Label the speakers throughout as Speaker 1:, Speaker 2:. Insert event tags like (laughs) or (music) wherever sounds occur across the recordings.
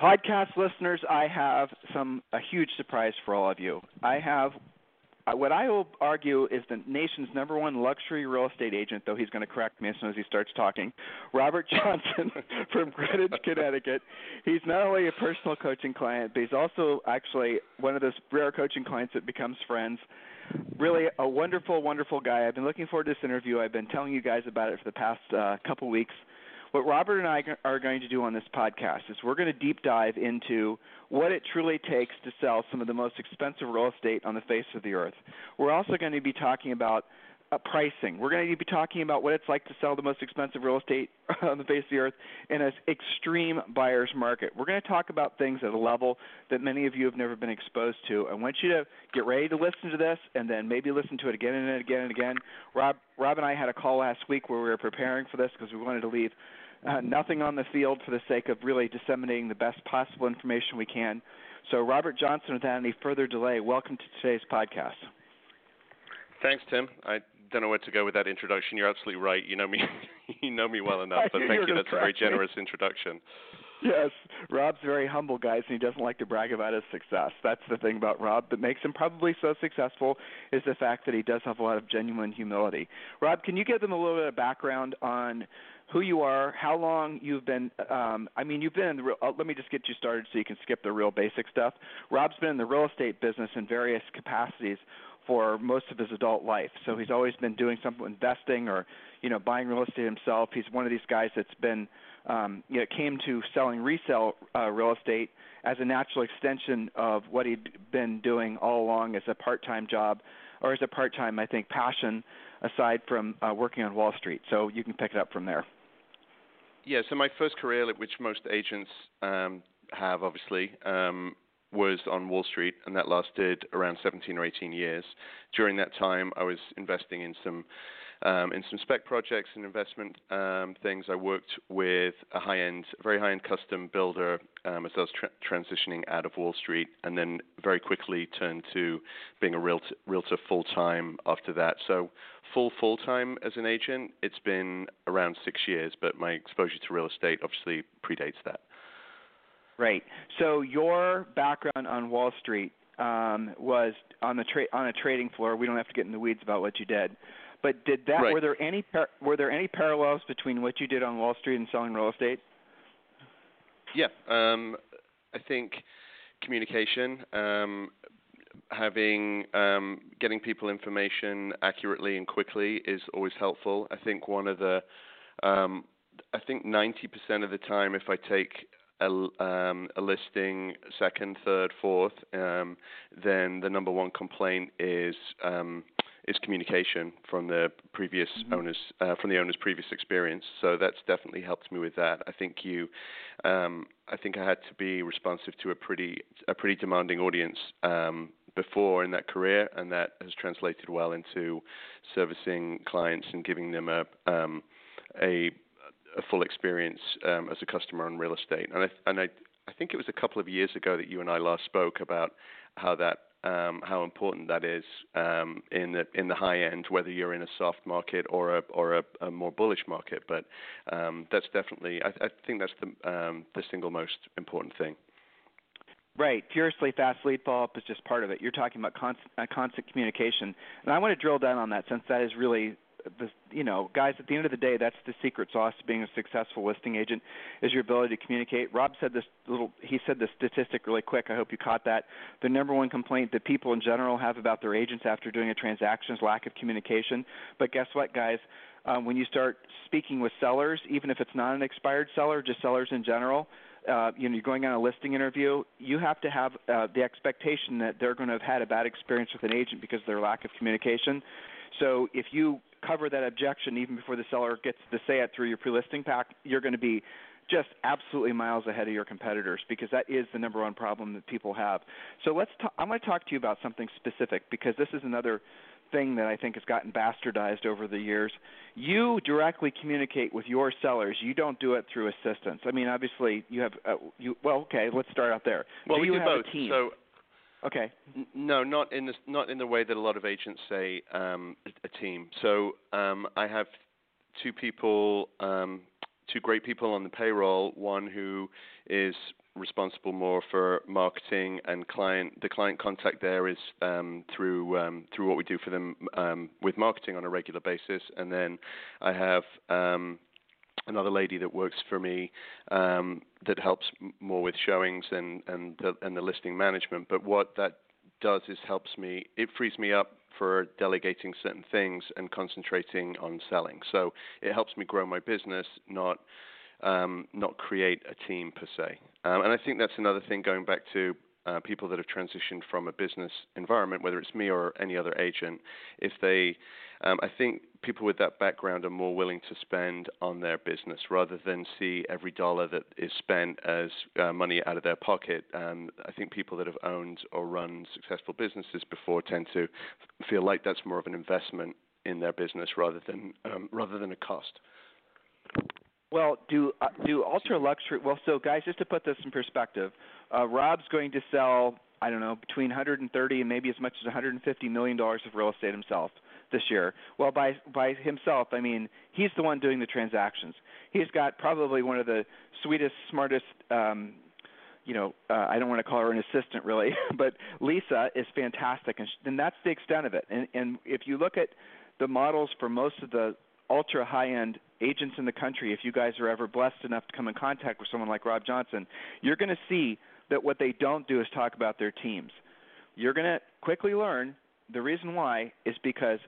Speaker 1: Podcast listeners, I have some a huge surprise for all of you. I have uh, what I will argue is the nation's number one luxury real estate agent, though he's going to correct me as soon as he starts talking, Robert (laughs) Johnson from Greenwich, (laughs) Connecticut. He's not only a personal coaching client, but he's also actually one of those rare coaching clients that becomes friends. Really a wonderful, wonderful guy. I've been looking forward to this interview. I've been telling you guys about it for the past uh, couple weeks what Robert and I are going to do on this podcast is we're going to deep dive into what it truly takes to sell some of the most expensive real estate on the face of the earth. We're also going to be talking about uh, pricing. We're going to be talking about what it's like to sell the most expensive real estate (laughs) on the face of the earth in an extreme buyer's market. We're going to talk about things at a level that many of you have never been exposed to. I want you to get ready to listen to this and then maybe listen to it again and again and again. Rob, Rob and I had a call last week where we were preparing for this because we wanted to leave uh, nothing on the field for the sake of really disseminating the best possible information we can. So, Robert Johnson, without any further delay, welcome to today's podcast.
Speaker 2: Thanks, Tim. I don't know where to go with that introduction. You're absolutely right. You know me, (laughs) you know me well enough. (laughs) But thank you. That's a very generous introduction.
Speaker 1: Yes, Rob's very humble, guys, and he doesn't like to brag about his success. That's the thing about Rob that makes him probably so successful is the fact that he does have a lot of genuine humility. Rob, can you give them a little bit of background on who you are, how long you've been. Um, I mean, you've been in the real. Uh, let me just get you started so you can skip the real basic stuff. Rob's been in the real estate business in various capacities for most of his adult life. So he's always been doing something investing or you know buying real estate himself. He's one of these guys that's been um, you know came to selling resale uh, real estate as a natural extension of what he'd been doing all along as a part-time job or as a part-time I think passion aside from uh, working on Wall Street. So you can pick it up from there.
Speaker 2: Yeah, so my first career, which most agents um, have obviously, um, was on Wall Street, and that lasted around 17 or 18 years. During that time, I was investing in some um, in some spec projects and investment um, things. I worked with a high-end, very high-end custom builder um, as I was tra- transitioning out of Wall Street, and then very quickly turned to being a realtor, realtor full-time after that. So full full-time as an agent, it's been around six years, but my exposure to real estate obviously predates that.
Speaker 1: Right. So your background on Wall Street um, was on the tra- on a trading floor. We don't have to get in the weeds about what you did. But did that
Speaker 2: right.
Speaker 1: were there any par- were there any parallels between what you did on Wall Street and selling real estate?
Speaker 2: Yeah, um, I think communication, um, having um, getting people information accurately and quickly is always helpful. I think one of the um, I think 90% of the time, if I take a, um, a listing second, third, fourth, um, then the number one complaint is um, is communication from the previous mm-hmm. owners uh, from the owner's previous experience. So that's definitely helped me with that. I think you, um, I think I had to be responsive to a pretty a pretty demanding audience um, before in that career, and that has translated well into servicing clients and giving them a um, a, a full experience um, as a customer on real estate. And I and I I think it was a couple of years ago that you and I last spoke about how that um, how important that is um, in the in the high end, whether you're in a soft market or a or a, a more bullish market. But um, that's definitely, I, I, think that's the um, the single most important thing.
Speaker 1: Right. Furiously fast lead follow up is just part of it. You're talking about constant, uh, constant communication, and I want to drill down on that since that is really the you know guys at the end of the day that's the secret sauce to being a successful listing agent is your ability to communicate. Rob said this little he said this statistic really quick. I hope you caught that. The number one complaint that people in general have about their agents after doing a transaction is lack of communication. But guess what guys? Um, when you start speaking with sellers even if it's not an expired seller just sellers in general uh, you know, you're going on a listing interview, you have to have uh, the expectation that they're going to have had a bad experience with an agent because of their lack of communication. So if you cover that objection even before the seller gets to say it through your pre-listing pack, you're going to be just absolutely miles ahead of your competitors because that is the number one problem that people have. So let's. i I'm going to talk to you about something specific because this is another thing that I think has gotten bastardized over the years. You directly communicate with your sellers. You don't do it through assistants. I mean, obviously, you have. Uh, you well, okay. Let's start out there.
Speaker 2: Well,
Speaker 1: do
Speaker 2: we
Speaker 1: you
Speaker 2: do
Speaker 1: have
Speaker 2: both.
Speaker 1: A team?
Speaker 2: So
Speaker 1: Okay.
Speaker 2: No, not in the not in the way that a lot of agents say um, a team. So um, I have two people, um, two great people on the payroll. One who is responsible more for marketing and client. The client contact there is through through what we do for them with marketing on a regular basis. And then I have another lady that works for me um, that helps more with showings and and the, and the listing management. But what that does is helps me. It frees me up for delegating certain things and concentrating on selling. So it helps me grow my business, not um, not create a team per se. Um, and I think that's another thing going back to uh, people that have transitioned from a business environment, whether it's me or any other agent, if they, um, I think people with that background are more willing to spend on their business rather than see every dollar that is spent as uh, money out of their pocket. I think people that have owned or run successful businesses before tend to feel like that's more of an investment in their business rather than um, rather than a cost.
Speaker 1: Well, do uh, do ultra luxury? Well, so guys, just to put this in perspective, uh, Rob's going to sell I don't know between 130 and maybe as much as 150 million dollars of real estate himself this year. Well, by by himself, I mean he's the one doing the transactions. He's got probably one of the sweetest, smartest. Um, you know, uh, I don't want to call her an assistant really, (laughs) but Lisa is fantastic, and, sh- and that's the extent of it. And, and if you look at the models for most of the ultra high end agents in the country, if you guys are ever blessed enough to come in contact with someone like Rob Johnson, you're going to see that what they don't do is talk about their teams. You're going to quickly learn the reason why is because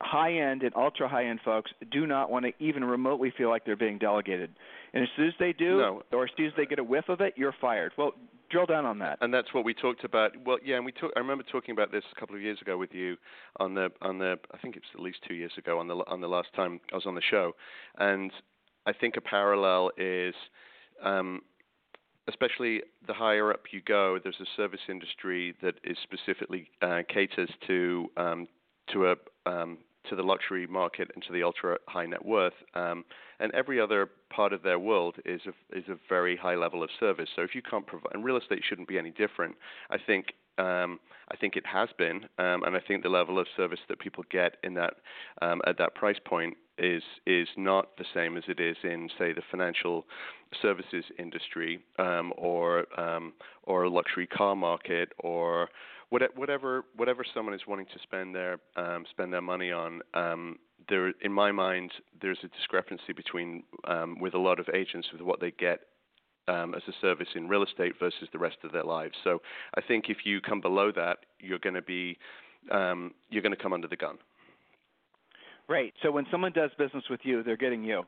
Speaker 1: high end and ultra high end folks do not want to even remotely feel like they're being delegated. And as soon as they do,
Speaker 2: no.
Speaker 1: or as soon as they get a whiff of it, you're fired. Well, drill down on that.
Speaker 2: And that's what we talked about. Well, yeah, and we talk, I remember talking about this a couple of years ago with you on the on the I think it's at least two years ago on the on the last time I was on the show, and I think a parallel is. Um, especially the higher up you go, there's a service industry that is specifically uh, caters to um, to a um, to the luxury market and to the ultra high net worth. Um, and every other part of their world is a, is a very high level of service. So if you can't provide, and real estate shouldn't be any different. I think um, I think it has been, um, and I think the level of service that people get in that um, at that price point is is not the same as it is in say the financial services industry um, or um, or luxury car market or whatever whatever someone is wanting to spend their um, spend their money on. Um, there, in my mind, there's a discrepancy between um, with a lot of agents with what they get um, as a service in real estate versus the rest of their lives. So I think if you come below that, you're going to be um, you're going to come under the gun.
Speaker 1: Right. So when someone does business with you, they're getting you.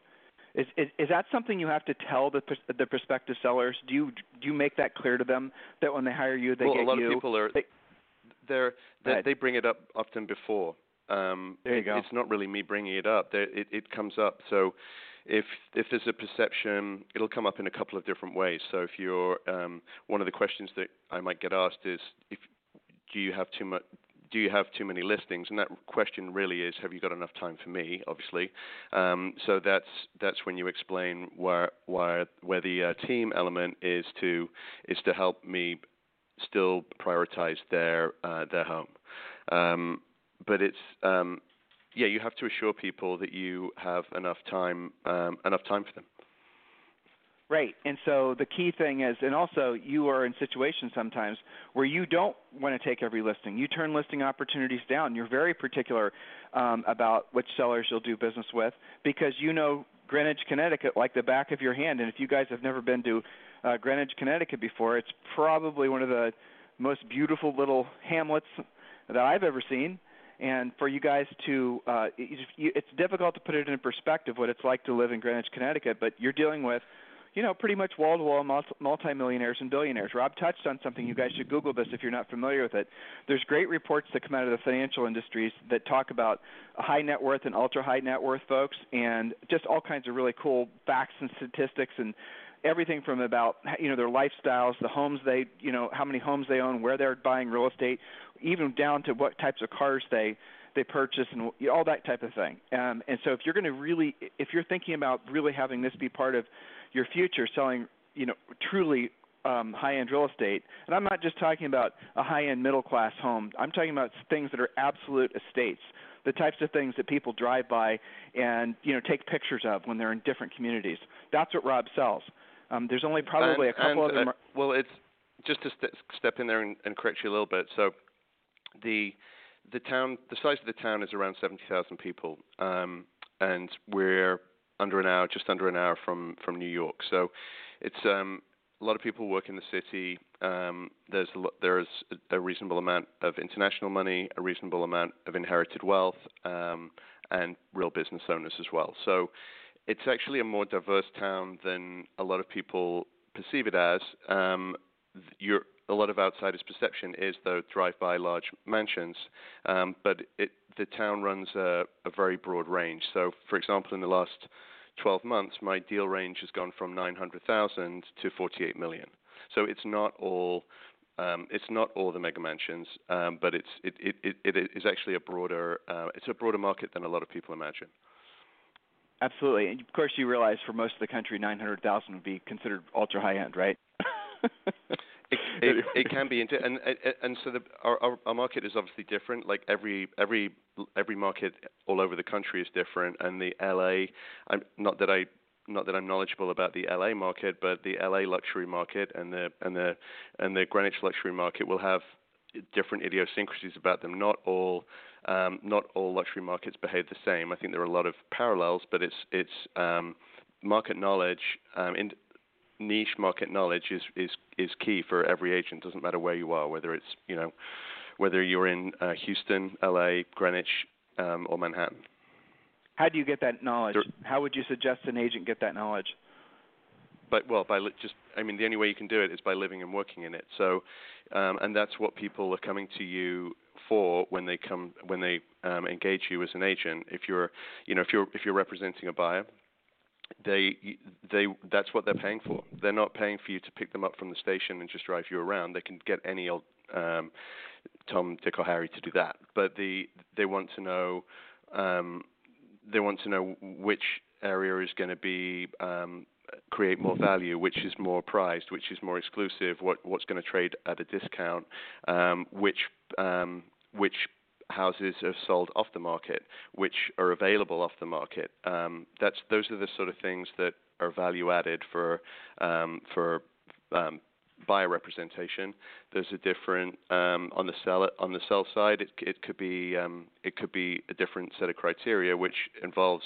Speaker 1: Is, is is that something you have to tell the the prospective sellers? Do you do you make that clear to them that when they hire you, they
Speaker 2: well,
Speaker 1: get
Speaker 2: you? Well, a lot
Speaker 1: you?
Speaker 2: of people are.
Speaker 1: They,
Speaker 2: they're, they they bring it up often before.
Speaker 1: Um, there you
Speaker 2: it,
Speaker 1: go.
Speaker 2: It's not really me bringing it up. It it comes up. So if if there's a perception, it'll come up in a couple of different ways. So if you're um, one of the questions that I might get asked is if do you have too much do you have too many listings? And that question really is, have you got enough time for me? Obviously, um, so that's that's when you explain where where where the uh, team element is to is to help me still prioritize their uh, their home. Um, but it's um, yeah, you have to assure people that you have enough time um, enough time for them.
Speaker 1: Right. And so the key thing is, and also you are in situations sometimes where you don't want to take every listing. You turn listing opportunities down. You're very particular um, about which sellers you'll do business with because you know Greenwich, Connecticut like the back of your hand. And if you guys have never been to uh, Greenwich, Connecticut before, it's probably one of the most beautiful little hamlets that I've ever seen and for you guys to uh, it's difficult to put it in perspective what it's like to live in Greenwich, Connecticut, but you're dealing with you know, pretty much wall to wall multimillionaires and billionaires. Rob touched on something. You guys should Google this if you're not familiar with it. There's great reports that come out of the financial industries that talk about high net worth and ultra high net worth folks, and just all kinds of really cool facts and statistics and everything from about you know their lifestyles, the homes they you know how many homes they own, where they're buying real estate, even down to what types of cars they they purchase and all that type of thing. Um, and so if you're going to really, if you're thinking about really having this be part of your future, selling, you know, truly um, high-end real estate, and I'm not just talking about a high-end middle-class home. I'm talking about things that are absolute estates, the types of things that people drive by and you know take pictures of when they're in different communities. That's what Rob sells. Um, there's only probably
Speaker 2: and,
Speaker 1: a couple
Speaker 2: and,
Speaker 1: of them.
Speaker 2: Uh, well, it's just to st- step in there and, and correct you a little bit. So the the town, the size of the town is around 70,000 people, um, and we're under an hour, just under an hour from from New York. So it's um, a lot of people work in the city. Um, there's a lo- there's a, a reasonable amount of international money, a reasonable amount of inherited wealth, um, and real business owners as well. So it's actually a more diverse town than a lot of people perceive it as. Um, you're a lot of outsiders' perception is though drive-by large mansions, um, but it, the town runs a, a, very broad range. So, for example, in the last 12 months, my deal range has gone from 900,000 to 48 million. So it's not all um, it's not all the mega mansions, um, but it's it, it, it, it is actually a broader uh, it's a broader market than a lot of people imagine.
Speaker 1: Absolutely, and of course, you realize for most of the country, 900,000 would be considered ultra high end, right?
Speaker 2: It, (laughs) it, it can be, and and, and so the, our, our market is obviously different. Like every every every market all over the country is different, and the LA. I'm not that I not that I'm knowledgeable about the LA market, but the LA luxury market and the and the and the Greenwich luxury market will have different idiosyncrasies about them. Not all um, not all luxury markets behave the same. I think there are a lot of parallels, but it's it's um, market knowledge um, in niche market knowledge is is is key for every agent. Doesn't matter where you are, whether it's you know whether you're in uh, Houston, LA, Greenwich, um, or Manhattan.
Speaker 1: How do you get that knowledge? There, How would you suggest an agent get that knowledge?
Speaker 2: But well, by li- just I mean the only way you can do it is by living and working in it. So, um, and that's what people are coming to you when they come when they um, engage you as an agent. If you're you know if you're if you're representing a buyer, they they that's what they're paying for. They're not paying for you to pick them up from the station and just drive you around. They can get any old um, Tom, Dick, or Harry to do that, but the they want to know um, they want to know which area is going to be um, create more value, which is more prized, which is more exclusive, what what's going to trade at a discount, um, which um, which houses are sold off the market, which are available off the market. Um, that's those are the sort of things that are value added for um, for um, buyer representation. There's a different um, on the sell on the sell side. It, it could be um, it could be a different set of criteria, which involves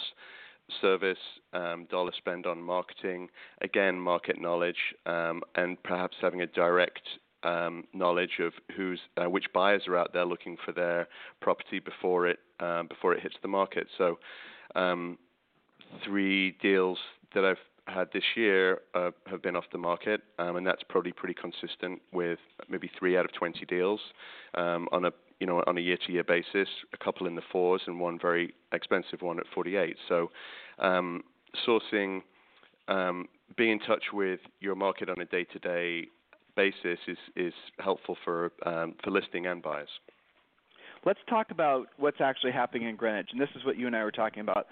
Speaker 2: service, um, dollar spend on marketing, again market knowledge, and perhaps having a direct um, knowledge of who's uh, which buyers are out there looking for their property before it um, before it hits the market. So, um, three deals that I've had this year uh, have been off the market, um, and that's probably pretty consistent with maybe three out of 20 deals um, on a you know on a year-to-year basis. A couple in the fours and one very expensive one at 48. So, um, sourcing. being in touch with your market on a day-to-day basis is is helpful for um, for listing and buyers.
Speaker 1: Let's talk about what's actually happening in Greenwich, and this is what you and I were talking about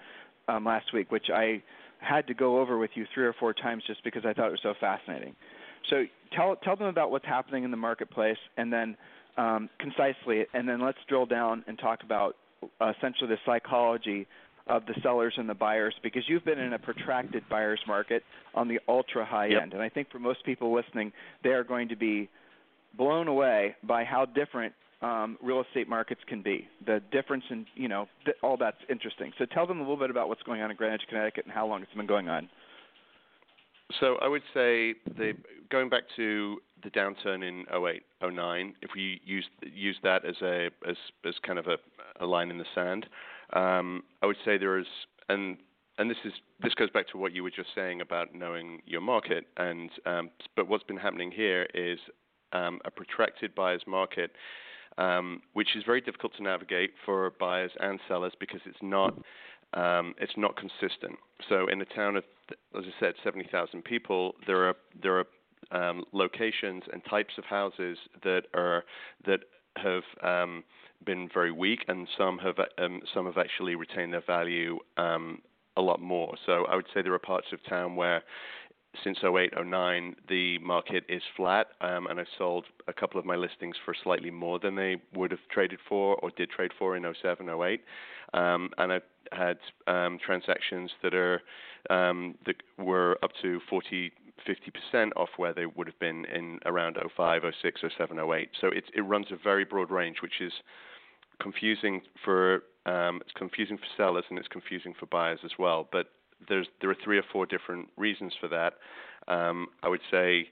Speaker 1: um, last week, which I had to go over with you three or four times just because I thought it was so fascinating. So tell tell them about what's happening in the marketplace, and then um, concisely, and then let's drill down and talk about uh, essentially the psychology of the sellers and the buyers because you've been in a protracted buyer's market on the ultra high
Speaker 2: yep.
Speaker 1: end. And I think for most people listening, they are going to be blown away by how different um, real estate markets can be. The difference in, you know, th- all that's interesting. So tell them a little bit about what's going on in Greenwich, Connecticut, and how long it's been going on.
Speaker 2: So I would say the going back to the downturn in 08, 09, if we use use that as a kind of a, line in the sand, um, I would say there is, and and this is this goes back to what you were just saying about knowing your market. And um, but what's been happening here is um, a protracted buyer's market, which is very difficult to navigate for buyers and sellers because it's not it's not consistent. So in a town of, as I said, 70,000 people, there are there are um, locations and types of houses that are that have um, been very weak, and some have um, some have actually retained their value um, a lot more. So I would say there are parts of town where since 08, 09, the market is flat, um, and I've sold a couple of my listings for slightly more than they would have traded for or did trade for in 07, 08. Um, and I've had um, transactions that are um, that were up to 40, 50% off where they would have been in around 05, 06, 07, 08. So it, it runs a very broad range, which is confusing for um, it's confusing for sellers and it's confusing for buyers as well. But there's there are three or four different reasons for that. Um, I would say,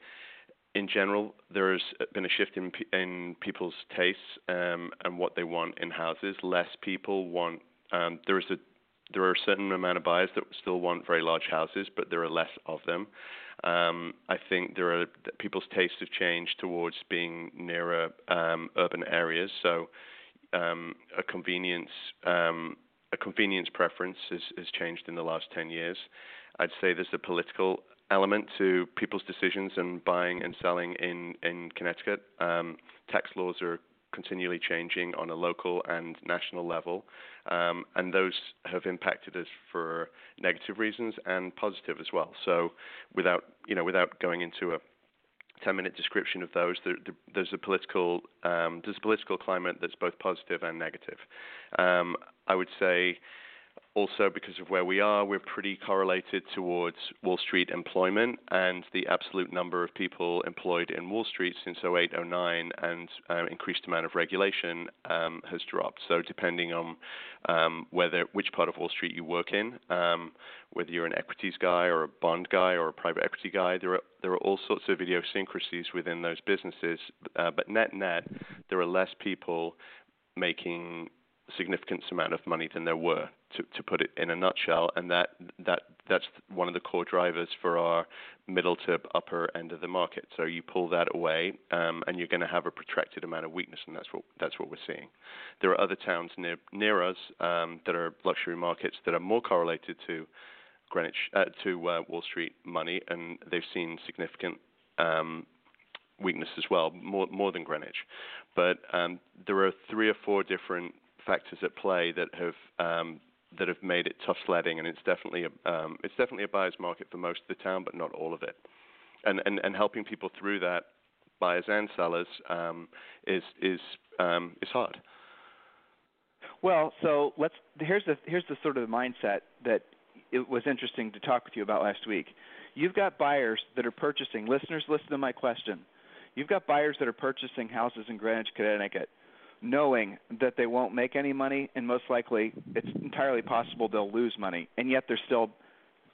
Speaker 2: in general, there's been a shift in in people's tastes um, and what they want in houses. Less people want. Um, there is a there are a certain amount of buyers that still want very large houses, but there are less of them. Um, I think there are people's tastes have changed towards being nearer um, urban areas. So um, a convenience um, a convenience preference has, has changed in the last 10 years. I'd say there's a political element to people's decisions and buying and selling in in Connecticut. Um, tax laws are continually changing on a local and national level, um, and those have impacted us for negative reasons and positive as well. So, without you know, without going into a 10 minute description of those. There, there, there's a political um, there's a political climate that's both positive and negative. Um, I would say also, because of where we are, we're pretty correlated towards Wall Street employment, and the absolute number of people employed in Wall Street since 08, 09, and uh, increased amount of regulation um, has dropped. So, depending on um, whether which part of Wall Street you work in, um, whether you're an equities guy or a bond guy or a private equity guy, there are there are all sorts of idiosyncrasies within those businesses. Uh, but net net, there are less people making significant amount of money than there were, to, to put it in a nutshell, and that that that's one of the core drivers for our middle to upper end of the market. So you pull that away, um, and you're going to have a protracted amount of weakness, and that's what that's what we're seeing. There are other towns near near us um, that are luxury markets that are more correlated to Greenwich uh, to uh, Wall Street money, and they've seen significant um, weakness as well, more more than Greenwich. But um, there are three or four different factors at play that have um, that have made it tough sledding, and it's definitely a um, it's definitely a buyer's market for most of the town, but not all of it. And and, and helping people through that, buyers and sellers, um, is is um, is hard.
Speaker 1: Well, so let's here's the here's the sort of mindset that it was interesting to talk with you about last week. You've got buyers that are purchasing. Listeners, listen to my question. You've got buyers that are purchasing houses in Greenwich, Connecticut knowing that they won't make any money and most likely it's entirely possible they'll lose money and yet they're still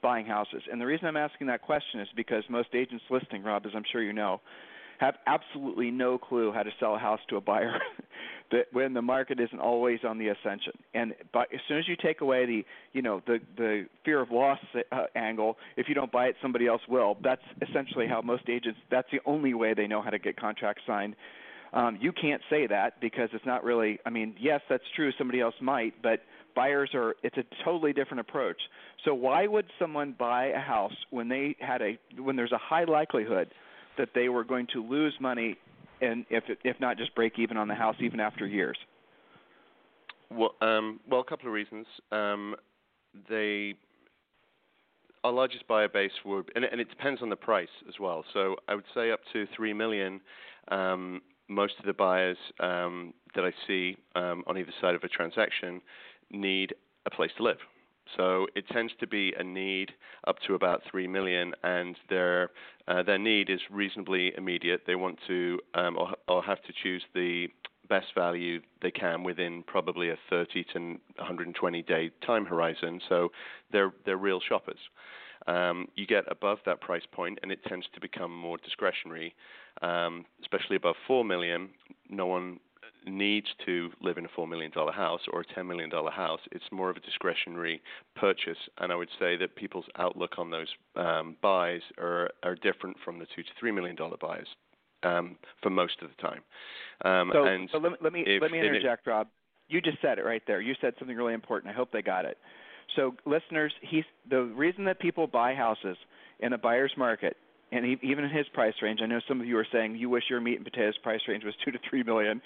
Speaker 1: buying houses. And the reason I'm asking that question is because most agents listing, Rob, as I'm sure you know, have absolutely no clue how to sell a house to a buyer (laughs) that when the market isn't always on the ascension. And but as soon as you take away the you know the the fear of loss uh, angle, if you don't buy it, somebody else will. That's essentially how most agents. That's the only way they know how to get contracts signed um, you can't say that because it's not really. I mean, yes, that's true. Somebody else might, but buyers are. It's a totally different approach. So why would someone buy a house when they had a when there's a high likelihood that they were going to lose money, and if if not just break even on the house even after years?
Speaker 2: Well, um, well, a couple of reasons. Um, they our largest buyer base would, and, and, it depends on the price as well. So I would say up to three million. Um, most of the buyers um, that I see um, on either side of a transaction need a place to live. So it tends to be a need up to about three million, and their uh, their need is reasonably immediate. They want to um, or, or have to choose the best value they can within probably a 30 to 120 day time horizon. So they're they're real shoppers. Um, you get above that price point, and it tends to become more discretionary, um, especially above four million. No one needs to live in a $4 million house or a $10 million house. It's more of a discretionary purchase. And I would say that people's outlook on those um, buys are, are different from the 2 to $3 million buys um, for most of the time.
Speaker 1: Um, so, so let, let, me, if, let me interject, it, Rob. You just said it right there. You said something really important. I hope they got it. So, listeners, he's, the reason that people buy houses in a buyer's market and he, even in his price range, I know some of you are saying you wish your meat and potatoes price range was (laughs) two to three million,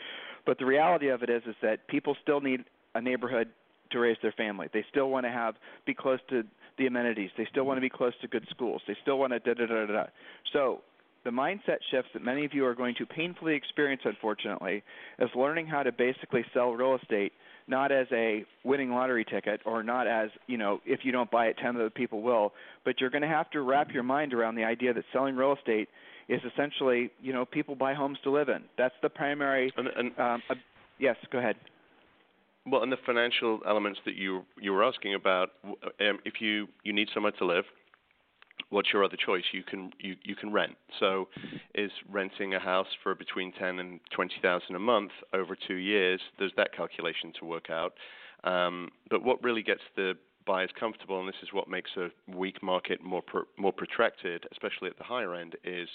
Speaker 1: but the reality of it is is that people still need a neighborhood to raise their family. They still want to have be close to the amenities. They still want to be close to good schools. They still want to da da da da. So the mindset shifts that many of you are going to painfully experience, unfortunately, is learning how to basically sell real estate not as a winning lottery ticket or not as, you know, if you don't buy it, 10 other people will, but you're going to have to wrap your mind around the idea that selling real estate is essentially, you know, people buy homes to live in. That's the primary.
Speaker 2: And, and
Speaker 1: um, uh, yes, go ahead.
Speaker 2: Well, and the financial elements that you you were asking about, um, if you you need somewhere to live, what's your other choice? You can you, you can rent. So, is renting a house for between ten and twenty thousand a month over two years? There's that calculation to work out. Um, but what really gets the buyers comfortable, and this is what makes a weak market more pro, more protracted, especially at the higher end, is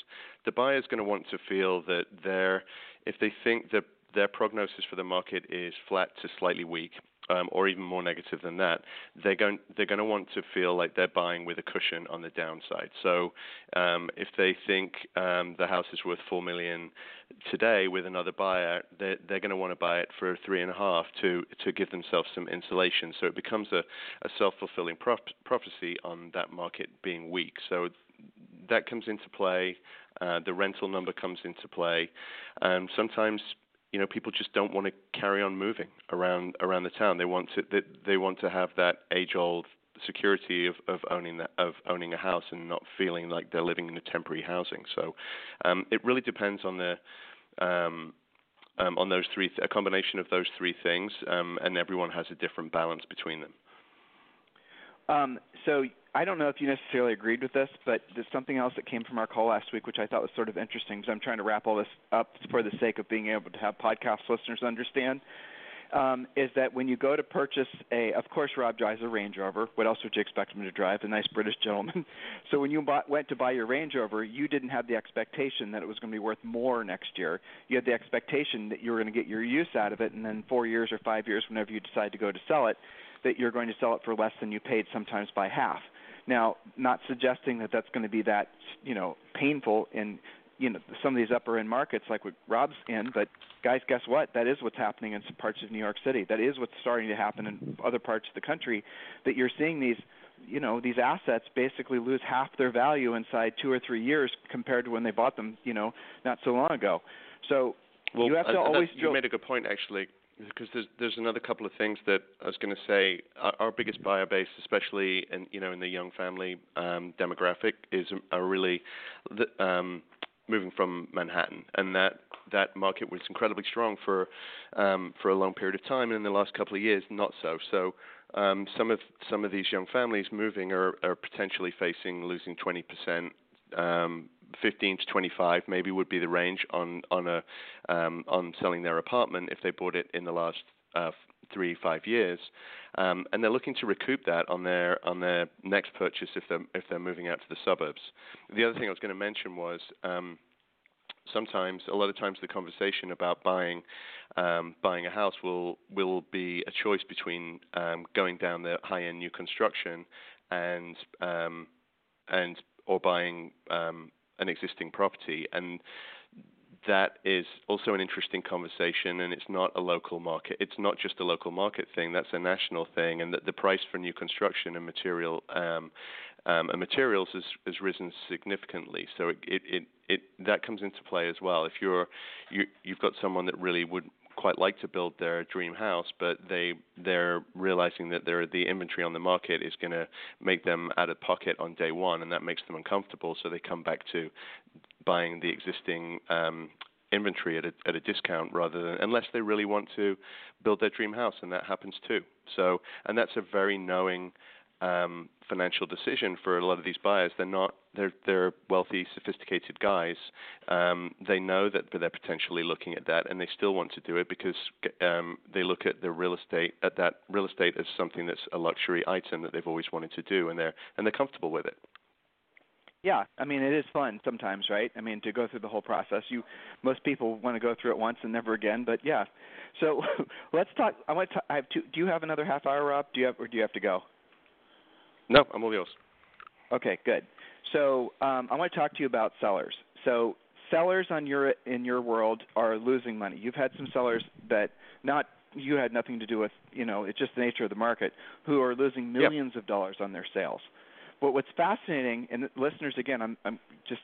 Speaker 2: the buyer's going to want to feel that they're if they think that their prognosis for the market is flat to slightly weak, um, or even more negative than that, they're going they're going to want to feel like they're buying with a cushion on the downside. So um, if they think um, the house is worth four million today with another buyer, they're, they're going to want to buy it for three and a half to to give themselves some insulation. So it becomes a, a self fulfilling prop- prophecy on that market being weak. So that comes into play. Uh, the rental number comes into play. Um, sometimes you know people just don't want to carry on moving around around the town. They want to they, they want to have that age old security of, of owning that of owning a house and not feeling like they're living in a temporary housing. So um, it really depends on the um, um, on those three th- a combination of those three things, um, and everyone has a different balance between them.
Speaker 1: Um, so I don't know if you necessarily agreed with this, but there's something else that came from our call last week, which I thought was sort of interesting because I'm trying to wrap all this up for the sake of being able to have podcast listeners understand. Um, is that when you go to purchase a, of course, Rob drives a Range Rover. What else would you expect him to drive? A nice British gentleman. (laughs) so when you bought, went to buy your Range Rover, you didn't have the expectation that it was going to be worth more next year. You had the expectation that you were going to get your use out of it, and then four years or five years, whenever you decide to go to sell it, that you're going to sell it for less than you paid, sometimes by half. Now, not suggesting that that's going to be that you know painful in you know some of these upper end markets like what Rob's in, but guys, guess what? That is what's happening in some parts of New York City. That is what's starting to happen in other parts of the country. That you're seeing these you know these assets basically lose half their value inside two or three years compared to when they bought them you know not so long ago. So
Speaker 2: well,
Speaker 1: you have to uh, uh, always.
Speaker 2: You made a good point actually because there's there's another couple of things that I was going to say. Our, our, biggest buyer base, especially in you know in the young family um, demographic, is are really the, um, moving from Manhattan, and that that market was incredibly strong for um, for a long period of time, and in the last couple of years, not so. So. Um, some of some of these young families moving are, are potentially facing losing 20% um, 15 to 25 maybe would be the range on on a um, on selling their apartment if they bought it in the last uh, three five years, um, and they're looking to recoup that on their on their next purchase if they're if they're moving out to the suburbs. The other thing I was going to mention was. Um, sometimes, a lot of times, the conversation about buying um, buying a house will will be a choice between um, going down the high end new construction and um, and or buying um, an existing property. And that is also an interesting conversation, and it's not a local market. It's not just a local market thing. That's a national thing, and that the price for new construction and material um, um, and materials has, has risen significantly. So it, it, it, it that comes into play as well. If you're you, you've got someone that really would quite like to build their dream house, but they they're realizing that the inventory on the market is going to make them out of pocket on day one, and that makes them uncomfortable. So they come back to buying the existing um, inventory at a, at a discount rather than unless they really want to build their dream house, and that happens too. So and that's a very knowing um, financial decision for a lot of these buyers. They're not they're they're wealthy, sophisticated guys. Um, they know that they're potentially looking at that, and they still want to do it because um, they look at the real estate at that real estate as something that's a luxury item that they've always wanted to do, and they're and they're comfortable with it.
Speaker 1: Yeah, I mean it is fun sometimes, right? I mean to go through the whole process. You most people want to go through it once and never again, but yeah. So (laughs) let's talk. I want to. I have two. Do you have another half hour, Rob? Do you have, or do you have to go?
Speaker 2: No, I'm all yours.
Speaker 1: Okay, good. So um, I want to talk to you about sellers. So sellers on your in your world are losing money. You've had some sellers that not you had nothing to do with, you know, it's just the nature of the market, who are losing millions
Speaker 2: yep.
Speaker 1: of dollars on their sales. But what's fascinating, and listeners, again, I'm, I'm just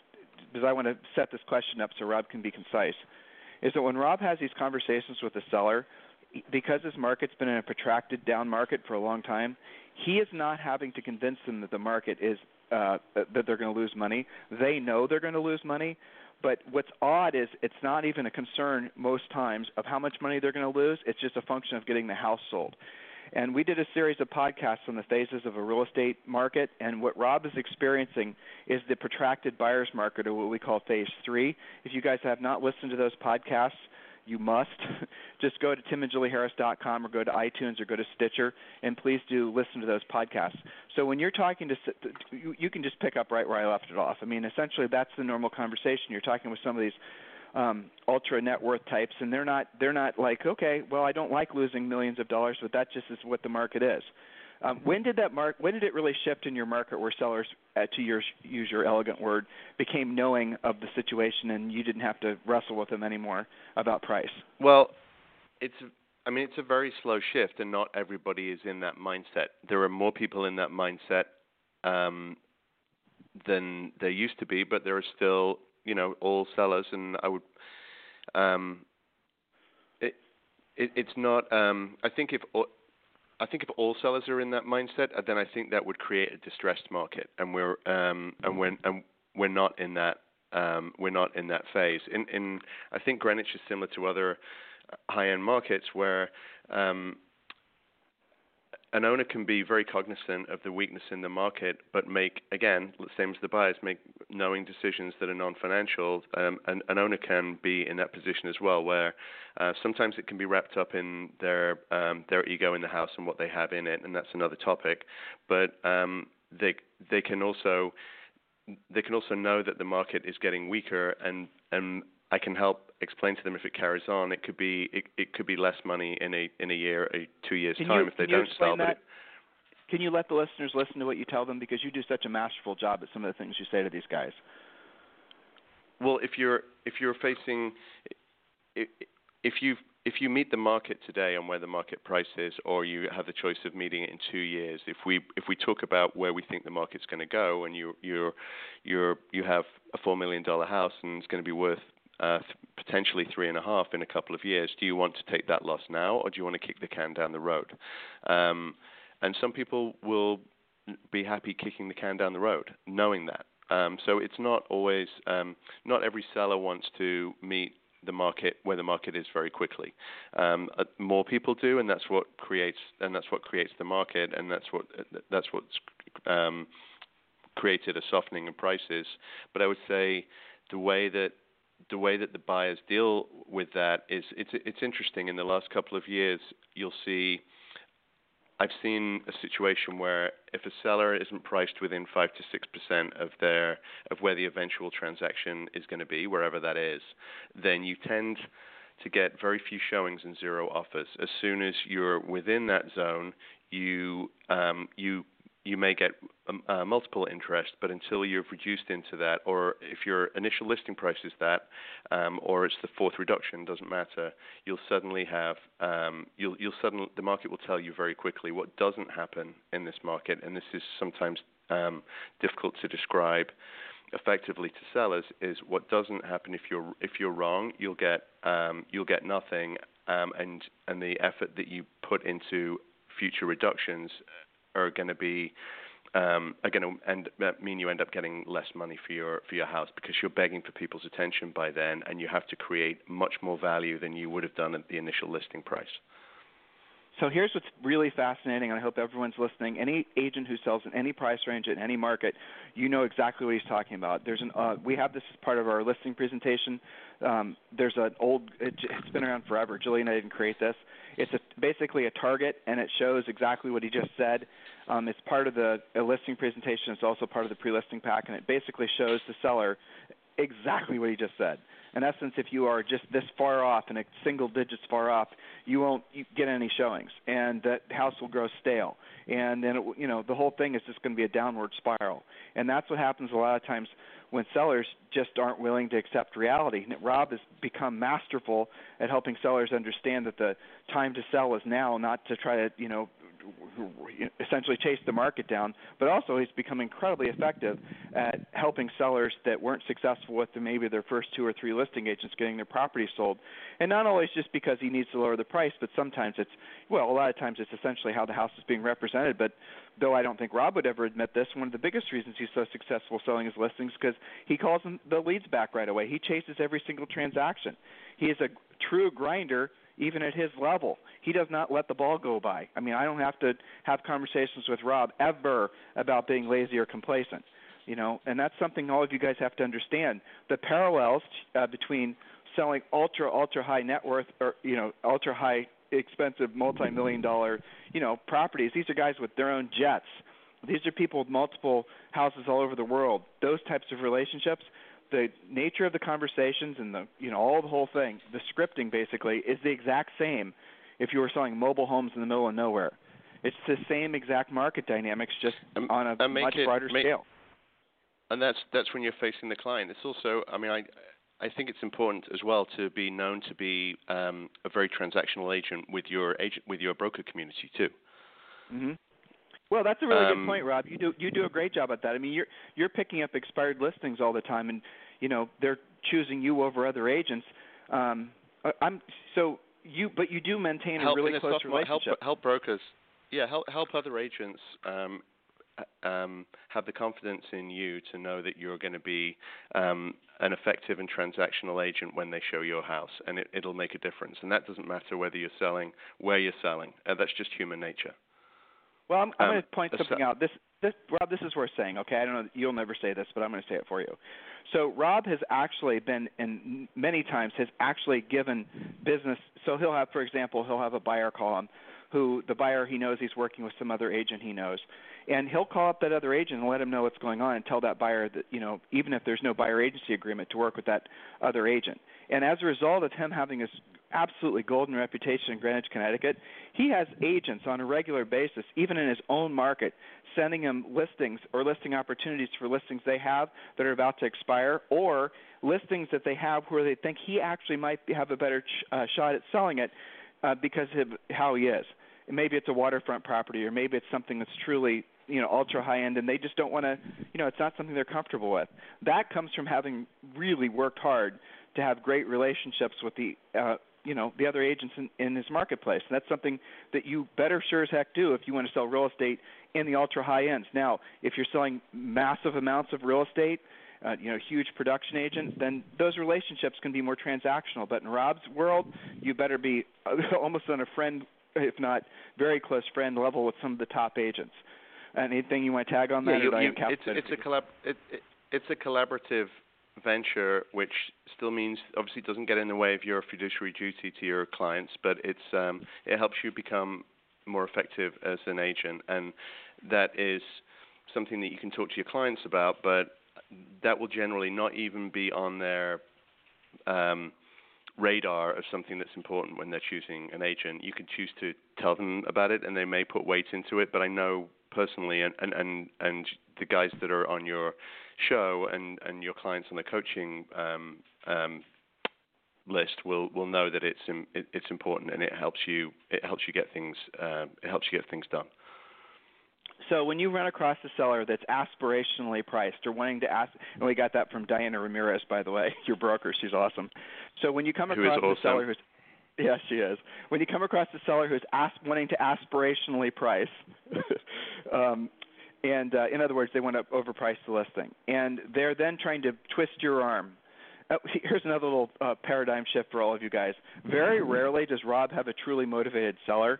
Speaker 1: because I want to set this question up so Rob can be concise, is that when Rob has these conversations with a seller, because this market's been in a protracted down market for a long time, he is not having to convince them that the market is uh, that they're going to lose money. They know they're going to lose money. But what's odd is it's not even a concern most times of how much money they're going to lose. It's just a function of getting the house sold. And we did a series of podcasts on the phases of a real estate market. And what Rob is experiencing is the protracted buyer's market, or what we call phase three. If you guys have not listened to those podcasts, you must (laughs) just go to timandjulieharris.com or go to iTunes or go to Stitcher, and please do listen to those podcasts. So when you're talking to, you, can just pick up right where I left it off. I mean, essentially that's the normal conversation. You're talking with some of these um, ultra net worth types, and they're not they're not like, okay, well, I don't like losing millions of dollars, but that just is what the market is. Um, when did that mark? When did it really shift in your market where sellers, uh, to your, use your elegant word, became knowing of the situation and you didn't have to wrestle with them anymore about price?
Speaker 2: Well, it's. I mean, it's a very slow shift, and not everybody is in that mindset. There are more people in that mindset um, than there used to be, but there are still, you know, all sellers, and I would. Um, it, it, it's not. Um, I think if I think if all sellers are in that mindset, uh, then I think that would create a distressed market, and we're um, and we're and we're not in that um, we're not in that phase. In in I think Greenwich is similar to other high-end markets where um, an owner can be very cognizant of the weakness in the market, but make again, same as the buyers, make knowing decisions that are non-financial. Um, and an owner can be in that position as well, where uh, sometimes it can be wrapped up in their um, their ego in the house and what they have in it, and that's another topic. But um, they they can also they can also know that the market is getting weaker and and I can help explain to them if it carries on. It could be it, it could be less money in a in a year, a two years
Speaker 1: can
Speaker 2: time
Speaker 1: you,
Speaker 2: if they don't sell.
Speaker 1: That? can you let the listeners listen to what you tell them because you do such a masterful job at some of the things you say to these guys?
Speaker 2: Well, if you're if you're facing if you if you meet the market today on where the market price is, or you have the choice of meeting it in two years, if we if we talk about where we think the market's going to go, and you you're you're you have a four million dollar house and it's going to be worth uh, potentially three and a half in a couple of years. Do you want to take that loss now, or do you want to kick the can down the road? Um, and some people will be happy kicking the can down the road, knowing that. Um, so it's not always, um, not every seller wants to meet the market where the market is very quickly. Um, uh, more people do, and that's what creates, and that's what creates the market, and that's what that's what's um, created a softening in prices. But I would say the way that the way that the buyers deal with that is it's it's interesting. In the last couple of years, you'll see. I've seen a situation where if a seller isn't priced within five to six percent of their of where the eventual transaction is going to be, wherever that is, then you tend to get very few showings and zero offers. As soon as you're within that zone, you um, you you may get um, uh, multiple interest, but until you've reduced into that, or if your initial listing price is that, um, or it's the fourth reduction, doesn't matter. You'll suddenly have, um, you'll you'll suddenly the market will tell you very quickly what doesn't happen in this market, and this is sometimes um, difficult to describe effectively to sellers. Is what doesn't happen if you're if you're wrong, you'll get um, you'll get nothing, um, and and the effort that you put into future reductions are going to be um, are going to end mean you end up getting less money for your for your house because you're begging for people's attention by then, and you have to create much more value than you would have done at the initial listing price.
Speaker 1: So here's what's really fascinating, and I hope everyone's listening. Any agent who sells in any price range in any market, you know exactly what he's talking about. There's an uh, we have this as part of our listing presentation. Um, there's an old it, it's been around forever. Julie and, I didn't create this. It's a, basically a target, and it shows exactly what he just said. Um, it's part of the listing presentation. It's also part of the pre-listing pack, and it basically shows the seller exactly what he just said in essence, if you are just this far off and a single digits far off, you won't get any showings, and that house will grow stale, and then it, you know the whole thing is just going to be a downward spiral, and that's what happens a lot of times when sellers just aren't willing to accept reality. And Rob has become masterful at helping sellers understand that the time to sell is now, not to try to you know essentially chase the market down, but also he's become incredibly effective at helping sellers that weren't successful with maybe their first two or three listing agents getting their property sold. And not always just because he needs to lower the price, but sometimes it's well, a lot of times it's essentially how the house is being represented. But though I don't think Rob would ever admit this, one of the biggest reasons he's so successful selling his listings because he calls the leads back right away. He chases every single transaction. He is a true grinder even at his level. He does not let the ball go by. I mean, I don't have to have conversations with Rob ever about being lazy or complacent. You know, and that's something all of you guys have to understand. The parallels uh, between selling ultra ultra high net worth or you know ultra high expensive multi million dollar you know properties. These are guys with their own jets. These are people with multiple houses all over the world. Those types of relationships the nature of the conversations and the you know all the whole thing, the scripting basically is the exact same if you were selling mobile homes in the middle of nowhere. It's the same exact market dynamics, just
Speaker 2: and,
Speaker 1: on a much
Speaker 2: it,
Speaker 1: broader
Speaker 2: make,
Speaker 1: scale.
Speaker 2: And that's that's when you're facing the client. It's also, I mean, I I think it's important as well to be known to be um, a very transactional agent with your agent with your broker community too.
Speaker 1: Mm-hmm. Well, that's a really
Speaker 2: um,
Speaker 1: good point, Rob. You do you do a great job at that. I mean, you're you're picking up expired listings all the time, and you know they're choosing you over other agents. Um, I'm so you, but you do maintain
Speaker 2: help,
Speaker 1: a really close relationship.
Speaker 2: Help, help brokers, yeah, help help other agents um, um, have the confidence in you to know that you're going to be um, an effective and transactional agent when they show your house, and it, it'll make a difference. And that doesn't matter whether you're selling, where you're selling. Uh, that's just human nature.
Speaker 1: Well, I'm, I'm
Speaker 2: um,
Speaker 1: going to point something out. This, this, Rob, this is worth saying. Okay, I don't know. You'll never say this, but I'm going to say it for you. So Rob has actually been, and many times has actually given business. So he'll have, for example, he'll have a buyer call him, who the buyer he knows he's working with some other agent he knows, and he'll call up that other agent and let him know what's going on and tell that buyer that you know even if there's no buyer agency agreement to work with that other agent. And as a result of him having this absolutely golden reputation in Greenwich, Connecticut. He has agents on a regular basis, even in his own market, sending him listings or listing opportunities for listings they have that are about to expire or listings that they have where they think he actually might have a better ch- uh, shot at selling it uh, because of how he is. Maybe it's a waterfront property or maybe it's something that's truly you know ultra high end and they just don't want to you know it's not something they're comfortable with that comes from having really worked hard to have great relationships with the uh, you know the other agents in, in his marketplace. And that's something that you better sure as heck do if you want to sell real estate in the ultra high ends. Now, if you're selling massive amounts of real estate, uh, you know, huge production agent, then those relationships can be more transactional. But in Rob's world, you better be (laughs) almost on a friend, if not very close friend level with some of the top agents. Anything you want to tag on that?
Speaker 2: Yeah, you, you, it's, it's a collab. It, it, it's a collaborative venture, which still means obviously doesn't get in the way of your fiduciary duty to your clients, but it's um, it helps you become more effective as an agent, and that is something that you can talk to your clients about, but that will generally not even be on their um, radar of something that's important when they're choosing an agent. You can choose to tell them about it, and they may put weight into it. But I know personally, and and and, and the guys that are on your show and, and your clients on the coaching um, um, list will, will know that it's in, it, it's important and it helps you it helps you get things uh, it helps you get things done.
Speaker 1: So when you run across a seller that's aspirationally priced or wanting to ask, and we got that from Diana Ramirez, by the way, (laughs) your broker, she's awesome. So when you come across
Speaker 2: a
Speaker 1: seller who's Yes, she is. When you come across a seller who's asp- wanting to aspirationally price, (laughs) um, and uh, in other words, they want to overprice the listing, and they're then trying to twist your arm. Uh, (laughs) here's another little uh, paradigm shift for all of you guys. Very (laughs) rarely does Rob have a truly motivated seller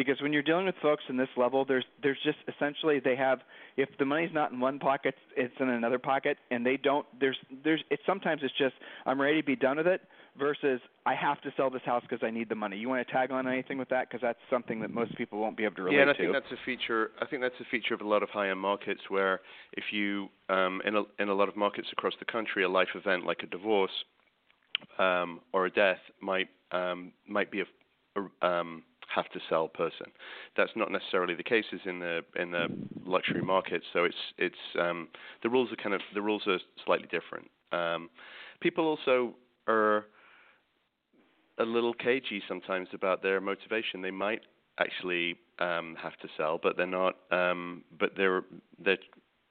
Speaker 1: because when you're dealing with folks in this level, there's there's just essentially they have if the money's not in one pocket, it's in another pocket, and they don't. There's there's it's sometimes it's just I'm ready to be done with it versus I have to sell this house because I need the money. You want to tag on anything with that because that's something that most people won't be able to relate to.
Speaker 2: yeah, and I
Speaker 1: to.
Speaker 2: think that's a feature. I think that's a feature of a lot of high-end markets where if you um, in a in a lot of markets across the country, a life event like a divorce um, or a death might um, might be a, a um, have to sell person. That's not necessarily the cases in the in the luxury market. So it's it's um, the rules are kind of the rules are slightly different. Um, people also are a little cagey sometimes about their motivation. They might actually um, have to sell, but they're not. Um, but they're they're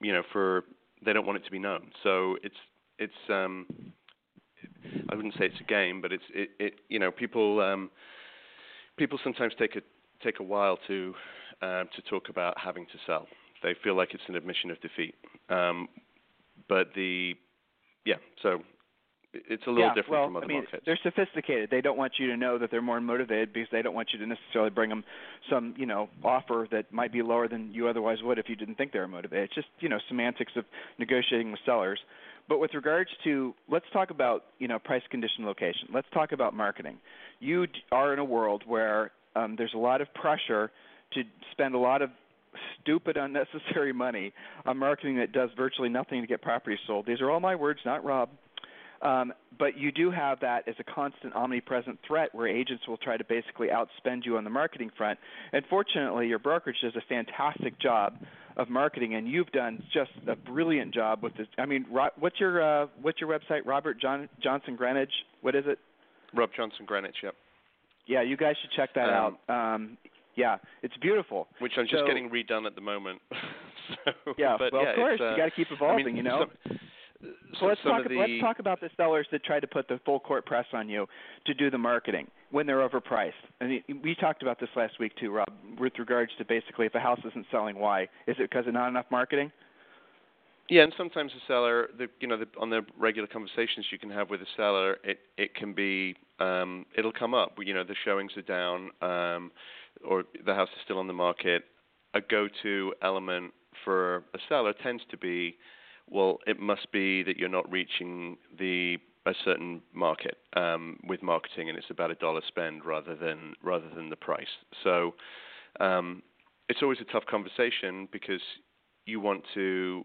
Speaker 2: you know for they don't want it to be known. So it's it's um, I wouldn't say it's a game, but it's it, it you know people um, people sometimes take a take a while to uh, to talk about having to sell. They feel like it's an admission of defeat. Um, but the yeah, so it's a little
Speaker 1: yeah,
Speaker 2: different
Speaker 1: well,
Speaker 2: from other
Speaker 1: I mean,
Speaker 2: markets.
Speaker 1: They're sophisticated. They don't want you to know that they're more motivated because they don't want you to necessarily bring them some, you know, offer that might be lower than you otherwise would if you didn't think they were motivated. It's just, you know, semantics of negotiating with sellers. But with regards to, let's talk about, you know, price, condition, location. Let's talk about marketing. You are in a world where um, there's a lot of pressure to spend a lot of stupid, unnecessary (laughs) money on marketing that does virtually nothing to get properties sold. These are all my words, not Rob. Um, but you do have that as a constant, omnipresent threat where agents will try to basically outspend you on the marketing front. And fortunately, your brokerage does a fantastic job of marketing, and you've done just a brilliant job with this. I mean, what's your uh, what's your website? Robert John, Johnson Greenwich. What is it?
Speaker 2: Rob Johnson Greenwich. Yep.
Speaker 1: Yeah, you guys should check that
Speaker 2: um,
Speaker 1: out. Um, yeah, it's beautiful.
Speaker 2: Which I'm just
Speaker 1: so,
Speaker 2: getting redone at the moment. (laughs) so,
Speaker 1: yeah,
Speaker 2: but
Speaker 1: well,
Speaker 2: yeah,
Speaker 1: of course,
Speaker 2: uh,
Speaker 1: you got to keep evolving.
Speaker 2: I mean,
Speaker 1: you know.
Speaker 2: Some,
Speaker 1: so let's talk.
Speaker 2: The,
Speaker 1: let's talk about the sellers that try to put the full court press on you to do the marketing when they're overpriced. And we talked about this last week too, Rob, with regards to basically if a house isn't selling, why? Is it because of not enough marketing?
Speaker 2: Yeah, and sometimes the seller, the, you know, the, on the regular conversations you can have with a seller, it it can be, um, it'll come up. You know, the showings are down, um, or the house is still on the market. A go-to element for a seller tends to be, well, it must be that you're not reaching the a certain market um, with marketing, and it's about a dollar spend rather than rather than the price. So um, it's always a tough conversation because you want to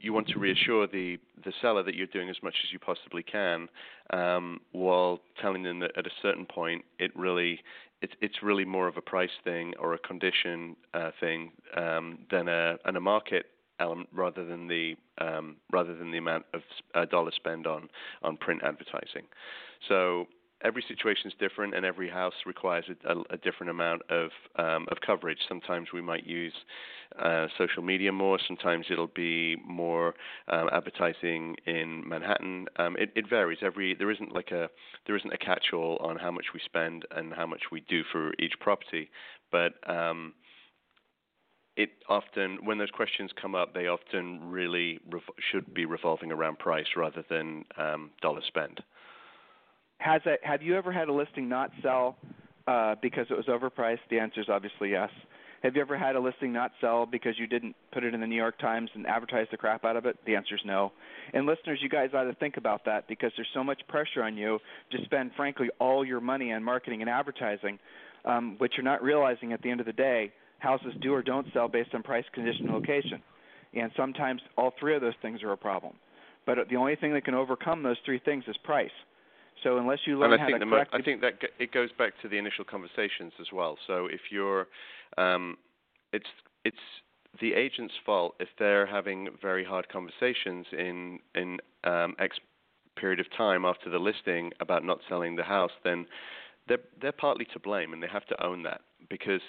Speaker 2: you want to reassure the the seller that you're doing as much as you possibly can, um, while telling them that at a certain point it really it's it's really more of a price thing or a condition uh, thing um, than a than a market element rather than the um, rather than the amount of uh, dollar spend on on print advertising. So every situation is different, and every house requires a, a, a different amount of um, of coverage. Sometimes we might use uh, social media more. Sometimes it'll be more um, advertising in Manhattan. Um, it, it, varies. Every there isn't like a there isn't a catch-all on how much we spend and how much we do for each property, but um, it often, when those questions come up, they often really should be revolving around price rather than um, dollar spend.
Speaker 1: Has a, have you ever had a listing not sell uh, because it was overpriced? The answer is obviously yes. Have you ever had a listing not sell because you didn't put it in the New York Times and advertise the crap out of it? The answer is no. And listeners, you guys ought to think about that because there's so much pressure on you to spend, frankly, all your money on marketing and advertising, um, which you're not realizing at the end of the day. Houses do or don't sell based on price, condition, and location. And sometimes all three of those things are a problem. But the only thing that can overcome those three things is price. So unless you learn
Speaker 2: and I
Speaker 1: how
Speaker 2: think
Speaker 1: to
Speaker 2: the
Speaker 1: correct,
Speaker 2: I think that it goes back to the initial conversations as well. So if you're, um, it's it's the agent's fault if they're having very hard conversations in in um, X period of time after the listing about not selling the house, then they're they're partly to blame, and they have to own that because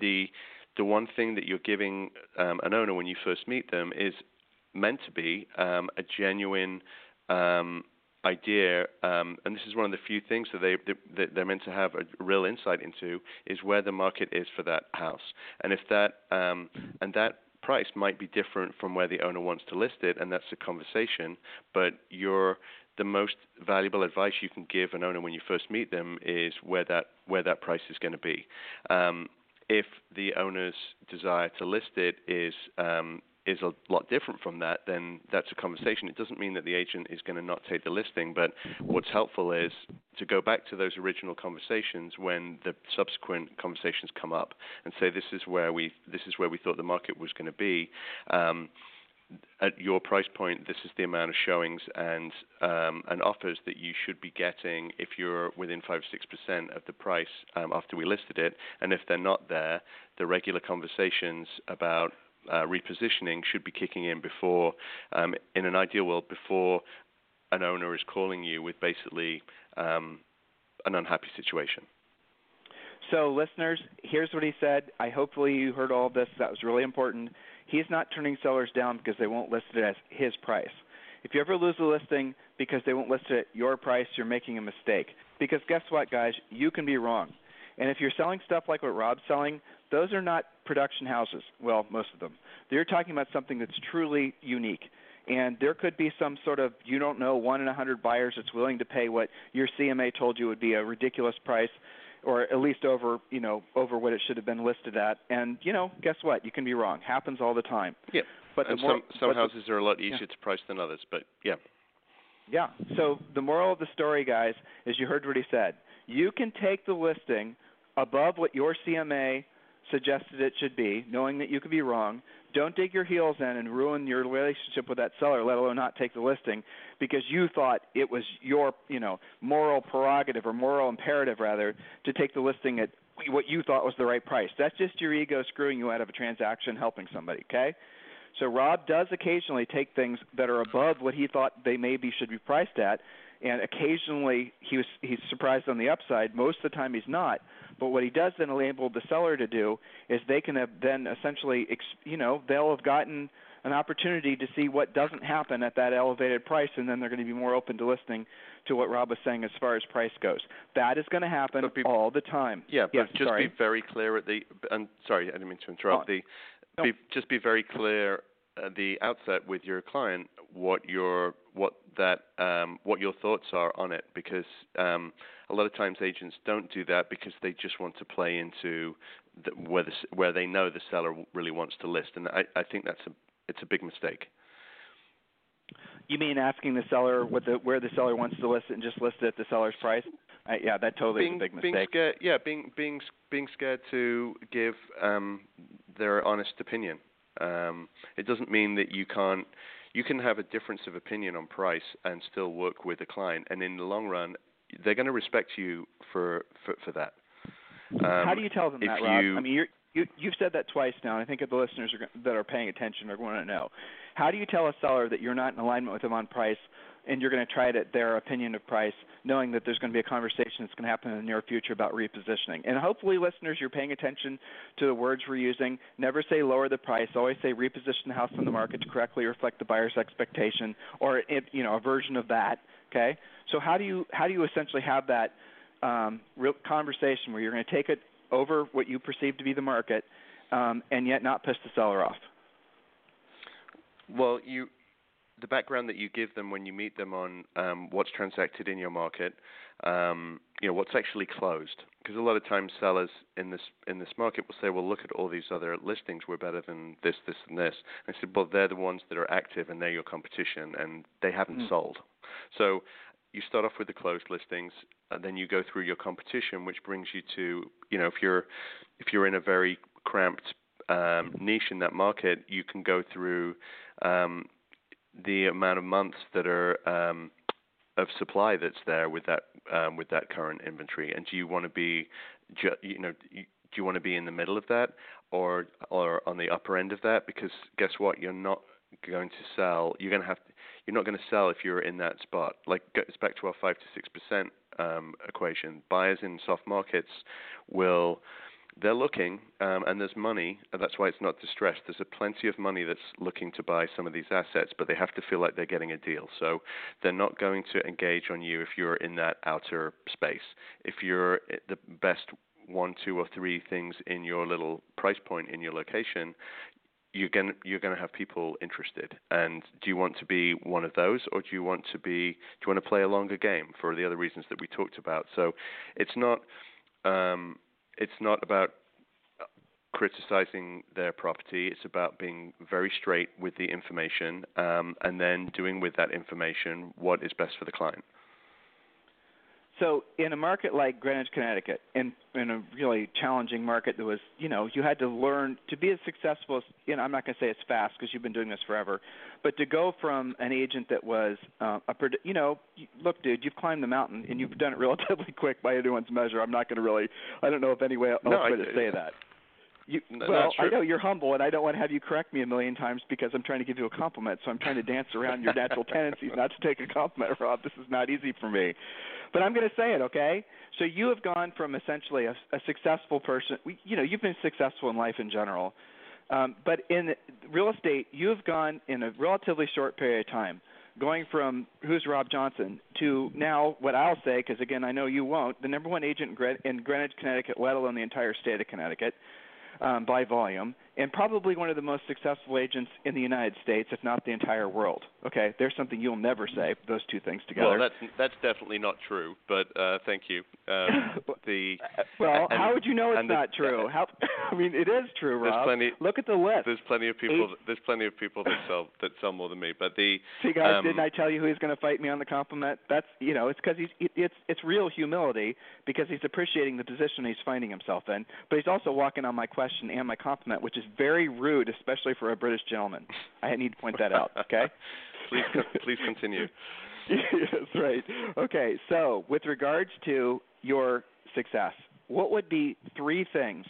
Speaker 2: the the one thing that you're giving um, an owner when you first meet them is meant to be um, a genuine um, idea, um, and this is one of the few things that they that they're meant to have a real insight into is where the market is for that house, and if that um, and that price might be different from where the owner wants to list it, and that's a conversation. But your the most valuable advice you can give an owner when you first meet them is where that where that price is going to be. Um, if the owner's desire to list it is um, is a lot different from that, then that's a conversation. It doesn't mean that the agent is going to not take the listing, but what's helpful is to go back to those original conversations when the subsequent conversations come up and say this is where we this is where we thought the market was going to be. Um, at your price point, this is the amount of showings and um, and offers that you should be getting if you're within five or six percent of the price um, after we listed it. And if they're not there, the regular conversations about uh, repositioning should be kicking in before, um, in an ideal world, before an owner is calling you with basically um, an unhappy situation.
Speaker 1: So, listeners, here's what he said. I hopefully you heard all of this. That was really important. He's not turning sellers down because they won't list it as his price. If you ever lose a listing because they won't list it at your price, you're making a mistake. Because guess what, guys? You can be wrong. And if you're selling stuff like what Rob's selling, those are not production houses. Well, most of them. They're talking about something that's truly unique. And there could be some sort of you don't know one in a hundred buyers that's willing to pay what your CMA told you would be a ridiculous price, or at least over you know over what it should have been listed at. And you know, guess what? You can be wrong. Happens all the time.
Speaker 2: Yeah.
Speaker 1: But
Speaker 2: and
Speaker 1: more,
Speaker 2: some some
Speaker 1: but
Speaker 2: houses
Speaker 1: the,
Speaker 2: are a lot easier
Speaker 1: yeah.
Speaker 2: to price than others, but yeah.
Speaker 1: Yeah. So the moral of the story, guys, is you heard what he said. You can take the listing above what your CMA suggested it should be, knowing that you could be wrong. Don't dig your heels in and ruin your relationship with that seller, let alone not take the listing because you thought it was your, you know, moral prerogative or moral imperative rather to take the listing at what you thought was the right price. That's just your ego screwing you out of a transaction helping somebody, okay? So Rob does occasionally take things that are above what he thought they maybe should be priced at, and occasionally he was he's surprised on the upside. Most of the time he's not. But what he does then enable the seller to do is they can have then essentially, you know, they'll have gotten an opportunity to see what doesn't happen at that elevated price, and then they're going to be more open to listening to what Rob was saying as far as price goes. That is going to happen
Speaker 2: be,
Speaker 1: all the time.
Speaker 2: Yeah,
Speaker 1: yes,
Speaker 2: but just
Speaker 1: sorry.
Speaker 2: be very clear at the. And sorry, I didn't mean to interrupt.
Speaker 1: Oh,
Speaker 2: the
Speaker 1: no.
Speaker 2: be, just be very clear at the outset with your client what your what that um, what your thoughts are on it because um, a lot of times agents don't do that because they just want to play into the, where the, where they know the seller really wants to list and I, I think that's a it's a big mistake.
Speaker 1: You mean asking the seller what the where the seller wants to list it and just list it at the seller's price? I, yeah, that totally
Speaker 2: being,
Speaker 1: is a big
Speaker 2: being
Speaker 1: mistake.
Speaker 2: Scared, yeah, being being being scared to give um, their honest opinion. Um, it doesn't mean that you can't. You can have a difference of opinion on price and still work with a client, and in the long run, they're going to respect you for for, for that. Um,
Speaker 1: How do you tell them that, Rob?
Speaker 2: you-
Speaker 1: I mean, you're, you you've said that twice now, and I think the listeners are, that are paying attention are going to know. How do you tell a seller that you're not in alignment with them on price, and you're going to try to their opinion of price, knowing that there's going to be a conversation that's going to happen in the near future about repositioning? And hopefully, listeners, you're paying attention to the words we're using. Never say lower the price. Always say reposition the house on the market to correctly reflect the buyer's expectation, or you know a version of that. Okay. So how do you how do you essentially have that um, real conversation where you're going to take it over what you perceive to be the market, um, and yet not piss the seller off?
Speaker 2: Well, you the background that you give them when you meet them on um, what's transacted in your market, um, you know what's actually closed. Because a lot of times sellers in this in this market will say, "Well, look at all these other listings. We're better than this, this, and this." And I said, "Well, they're the ones that are active, and they're your competition, and they haven't
Speaker 1: Mm.
Speaker 2: sold." So you start off with the closed listings, and then you go through your competition, which brings you to you know if you're if you're in a very cramped um, niche in that market, you can go through um, the amount of months that are um, of supply that's there with that um, with that current inventory, and do you want to be, ju- you know, do you want to be in the middle of that, or or on the upper end of that? Because guess what, you're not going to sell. You're going to have. To, you're not going to sell if you're in that spot. Like it's back to our five to six percent um, equation. Buyers in soft markets will they're looking, um, and there's money, and that's why it's not distressed. There's a plenty of money that's looking to buy some of these assets, but they have to feel like they're getting a deal. So they're not going to engage on you if you're in that outer space. If you're the best one, two, or three things in your little price point in your location, you're going you're going to have people interested. And do you want to be one of those, or do you want to be do you want to play a longer game for the other reasons that we talked about? So it's not. Um, it's not about criticizing their property. It's about being very straight with the information, um, and then doing with that information what is best for the client.
Speaker 1: So, in a market like Greenwich, Connecticut, in in a really challenging market that was, you know, you had to learn to be as successful as, you know, I'm not going to say it's fast because you've been doing this forever, but to go from an agent that was uh, a, you know, look, dude, you've climbed the mountain and you've done it relatively (laughs) quick by anyone's measure. I'm not going to really, I don't know if any way else
Speaker 2: no,
Speaker 1: way
Speaker 2: I,
Speaker 1: to say that. You, well, I know you're humble, and I don't want to have you correct me a million times because I'm trying to give you a compliment. So I'm trying to dance around your natural (laughs) tendencies not to take a compliment, Rob. This is not easy for me, but I'm going to say it, okay? So you have gone from essentially a, a successful person. You know, you've been successful in life in general, um, but in real estate, you have gone in a relatively short period of time going from who's Rob Johnson to now what I'll say, because again I know you won't, the number one agent in Greenwich, Connecticut, let alone the entire state of Connecticut, um, by volume, and probably one of the most successful agents in the United States, if not the entire world. Okay, there's something you'll never say. Those two things together.
Speaker 2: Well, that's that's definitely not true. But uh, thank you. Um, (laughs) the
Speaker 1: well,
Speaker 2: and,
Speaker 1: how would you know it's not
Speaker 2: the,
Speaker 1: true? (laughs) How I mean, it is true,
Speaker 2: Rob. Plenty,
Speaker 1: Look at the list.
Speaker 2: There's plenty of people. Eight. There's plenty of people that sell (laughs) that sell more than me. But the
Speaker 1: see, guys,
Speaker 2: um,
Speaker 1: didn't I tell you who he's going to fight me on the compliment? That's you know, it's because he's it's it's real humility because he's appreciating the position he's finding himself in, but he's also walking on my question and my compliment, which is very rude, especially for a British gentleman. I need to point that out. Okay. (laughs)
Speaker 2: please, please continue. (laughs)
Speaker 1: yes, right. Okay, so with regards to your success, what would be three things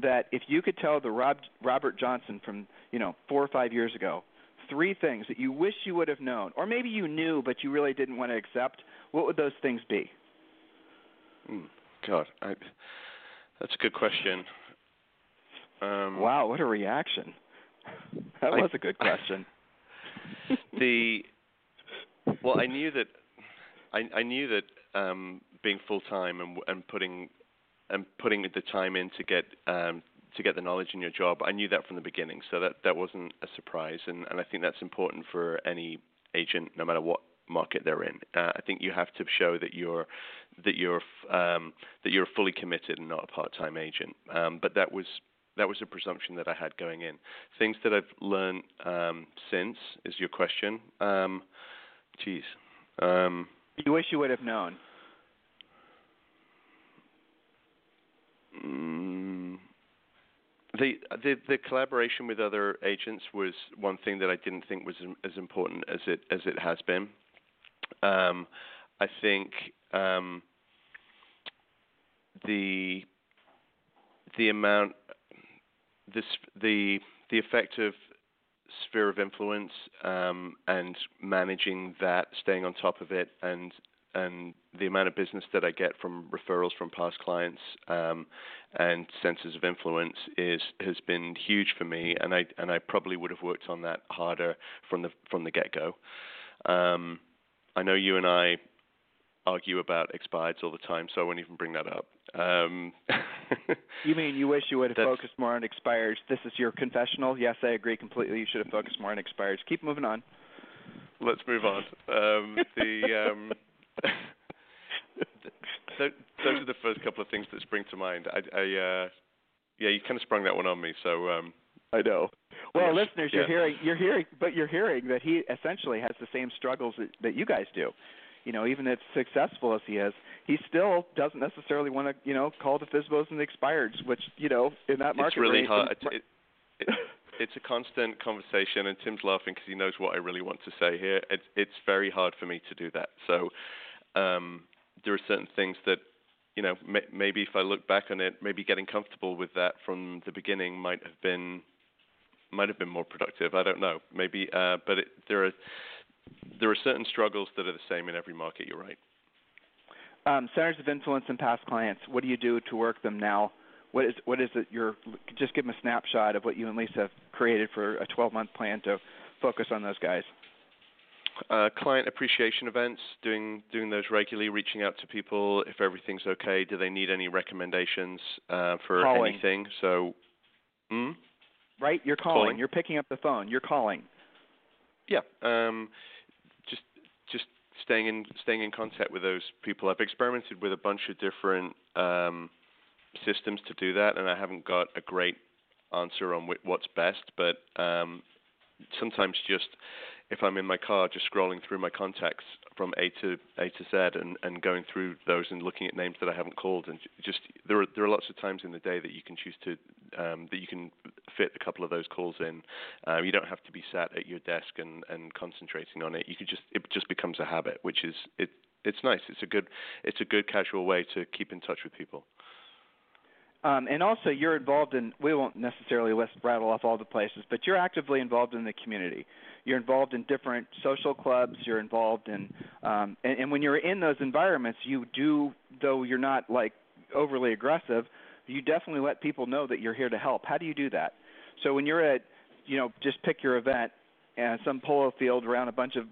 Speaker 1: that if you could tell the Rob, Robert Johnson from you know four or five years ago, three things that you wish you would have known, or maybe you knew but you really didn't want to accept, what would those things be?
Speaker 2: Hmm, God, I, that's a good question. Um,
Speaker 1: wow, what a reaction! (laughs) That was a good question. (laughs)
Speaker 2: the well, I knew that I, I knew that um, being full time and, and putting and putting the time in to get um, to get the knowledge in your job, I knew that from the beginning. So that that wasn't a surprise, and, and I think that's important for any agent, no matter what market they're in. Uh, I think you have to show that you're that you're um, that you're fully committed and not a part-time agent. Um, but that was that was a presumption that I had going in. Things that I've learned um, since is your question. Um, geez. Um,
Speaker 1: you wish you would have known.
Speaker 2: Mm, the, the the collaboration with other agents was one thing that I didn't think was as important as it as it has been. Um, I think um, the the amount this the the effect of sphere of influence um, and managing that, staying on top of it, and and the amount of business that I get from referrals from past clients um, and centers of influence is has been huge for me, and I and I probably would have worked on that harder from the from the get go. Um, I know you and I argue about expireds all the time, so I won't even bring that up. Um, (laughs)
Speaker 1: you mean you wish you would have focused more on expireds? This is your confessional. Yes, I agree completely. You should have focused more on expireds. Keep moving on.
Speaker 2: Let's move on. Um, the um, (laughs) th- those are the first couple of things that spring to mind. I, I uh, yeah, you kind of sprung that one on me. So um,
Speaker 1: I know. Well,
Speaker 2: yes,
Speaker 1: listeners, you're hearing, you're hearing, but you're hearing that he essentially has the same struggles that, that you guys do. You know, even as successful as he is, he still doesn't necessarily want to, you know, call the FSBOs and the expireds, which, you know, in that market.
Speaker 2: It's really
Speaker 1: rate,
Speaker 2: hard. It, it, it's a constant conversation, and Tim's laughing because he knows what I really want to say here. It's it's very hard for me to do that. So um, there are certain things that you know may, maybe if I look back on it, maybe getting comfortable with that from the beginning might have been might have been more productive. I don't know. Maybe, uh, but it, there are there are certain struggles that are the same in every market. You're right.
Speaker 1: Um, centers of influence and past clients. What do you do to work them now? What is what is it? Your just give them a snapshot of what you and Lisa have created for a 12 month plan to focus on those guys.
Speaker 2: Uh, client appreciation events, doing doing those regularly, reaching out to people if everything's okay. Do they need any recommendations uh, for
Speaker 1: calling.
Speaker 2: anything? So, mm?
Speaker 1: right, you're calling.
Speaker 2: calling.
Speaker 1: You're picking up the phone. You're calling.
Speaker 2: Yeah, um, staying in staying in contact with those people. I've experimented with a bunch of different um, systems to do that, and I haven't got a great answer on what's best, but um, sometimes just if I'm in my car, just scrolling through my contacts from A to A to Z and, and going through those and looking at names that I haven't called, and just there are there are lots of times in the day that you can choose to um, that you can fit a couple of those calls in. Uh, you don't have to be sat at your desk and, and concentrating on it. You could just it just becomes a habit, which is it it's nice. It's a good it's a good casual way to keep in touch with people.
Speaker 1: Um, and also, you're involved in. We won't necessarily list rattle off all the places, but you're actively involved in the community. You're involved in different social clubs. You're involved in, um, and, and when you're in those environments, you do, though you're not like overly aggressive, you definitely let people know that you're here to help. How do you do that? So when you're at, you know, just pick your event, and some polo field around a bunch of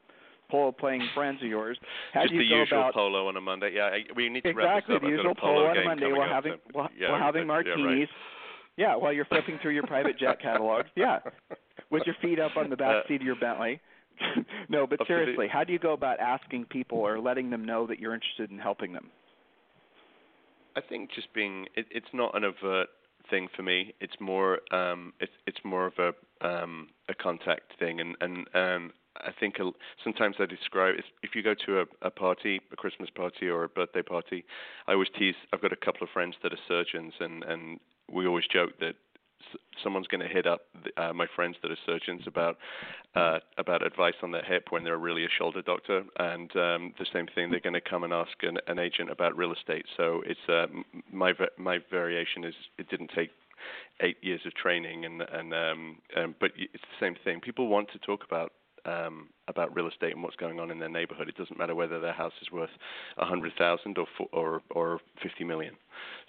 Speaker 1: polo playing friends of yours. How
Speaker 2: Just
Speaker 1: do you
Speaker 2: the
Speaker 1: go
Speaker 2: usual
Speaker 1: about
Speaker 2: polo on a Monday. Yeah, I, we need to
Speaker 1: exactly
Speaker 2: wrap
Speaker 1: the
Speaker 2: this up.
Speaker 1: usual
Speaker 2: I've a polo,
Speaker 1: on a Monday
Speaker 2: up,
Speaker 1: having
Speaker 2: so,
Speaker 1: while,
Speaker 2: yeah,
Speaker 1: while having (laughs) martinis.
Speaker 2: Yeah,
Speaker 1: yeah, while you're flipping through your private jet catalog. Yeah, with your feet up on the back
Speaker 2: Uh,
Speaker 1: seat of your Bentley. (laughs) no, but
Speaker 2: the-
Speaker 1: seriously, how do you go about asking people or letting them know that you're interested in helping them?
Speaker 2: I think just being it, it's not an overt thing for me. It's more um, it's it's more of a um, a contact thing, and and um, I think sometimes I describe if, if you go to a, a party, a Christmas party or a birthday party, I always tease. I've got a couple of friends that are surgeons, and and we always joke that someone's going to hit up uh, my friends that are surgeons about uh, about advice on their hip when they're really a shoulder doctor, and um, the same thing they're going to come and ask an, an agent about real estate. So it's uh, my my variation is it didn't take eight years of training, and and um, um, but it's the same thing. People want to talk about um, about real estate and what's going on in their neighborhood. It doesn't matter whether their house is worth a hundred thousand or or or fifty million.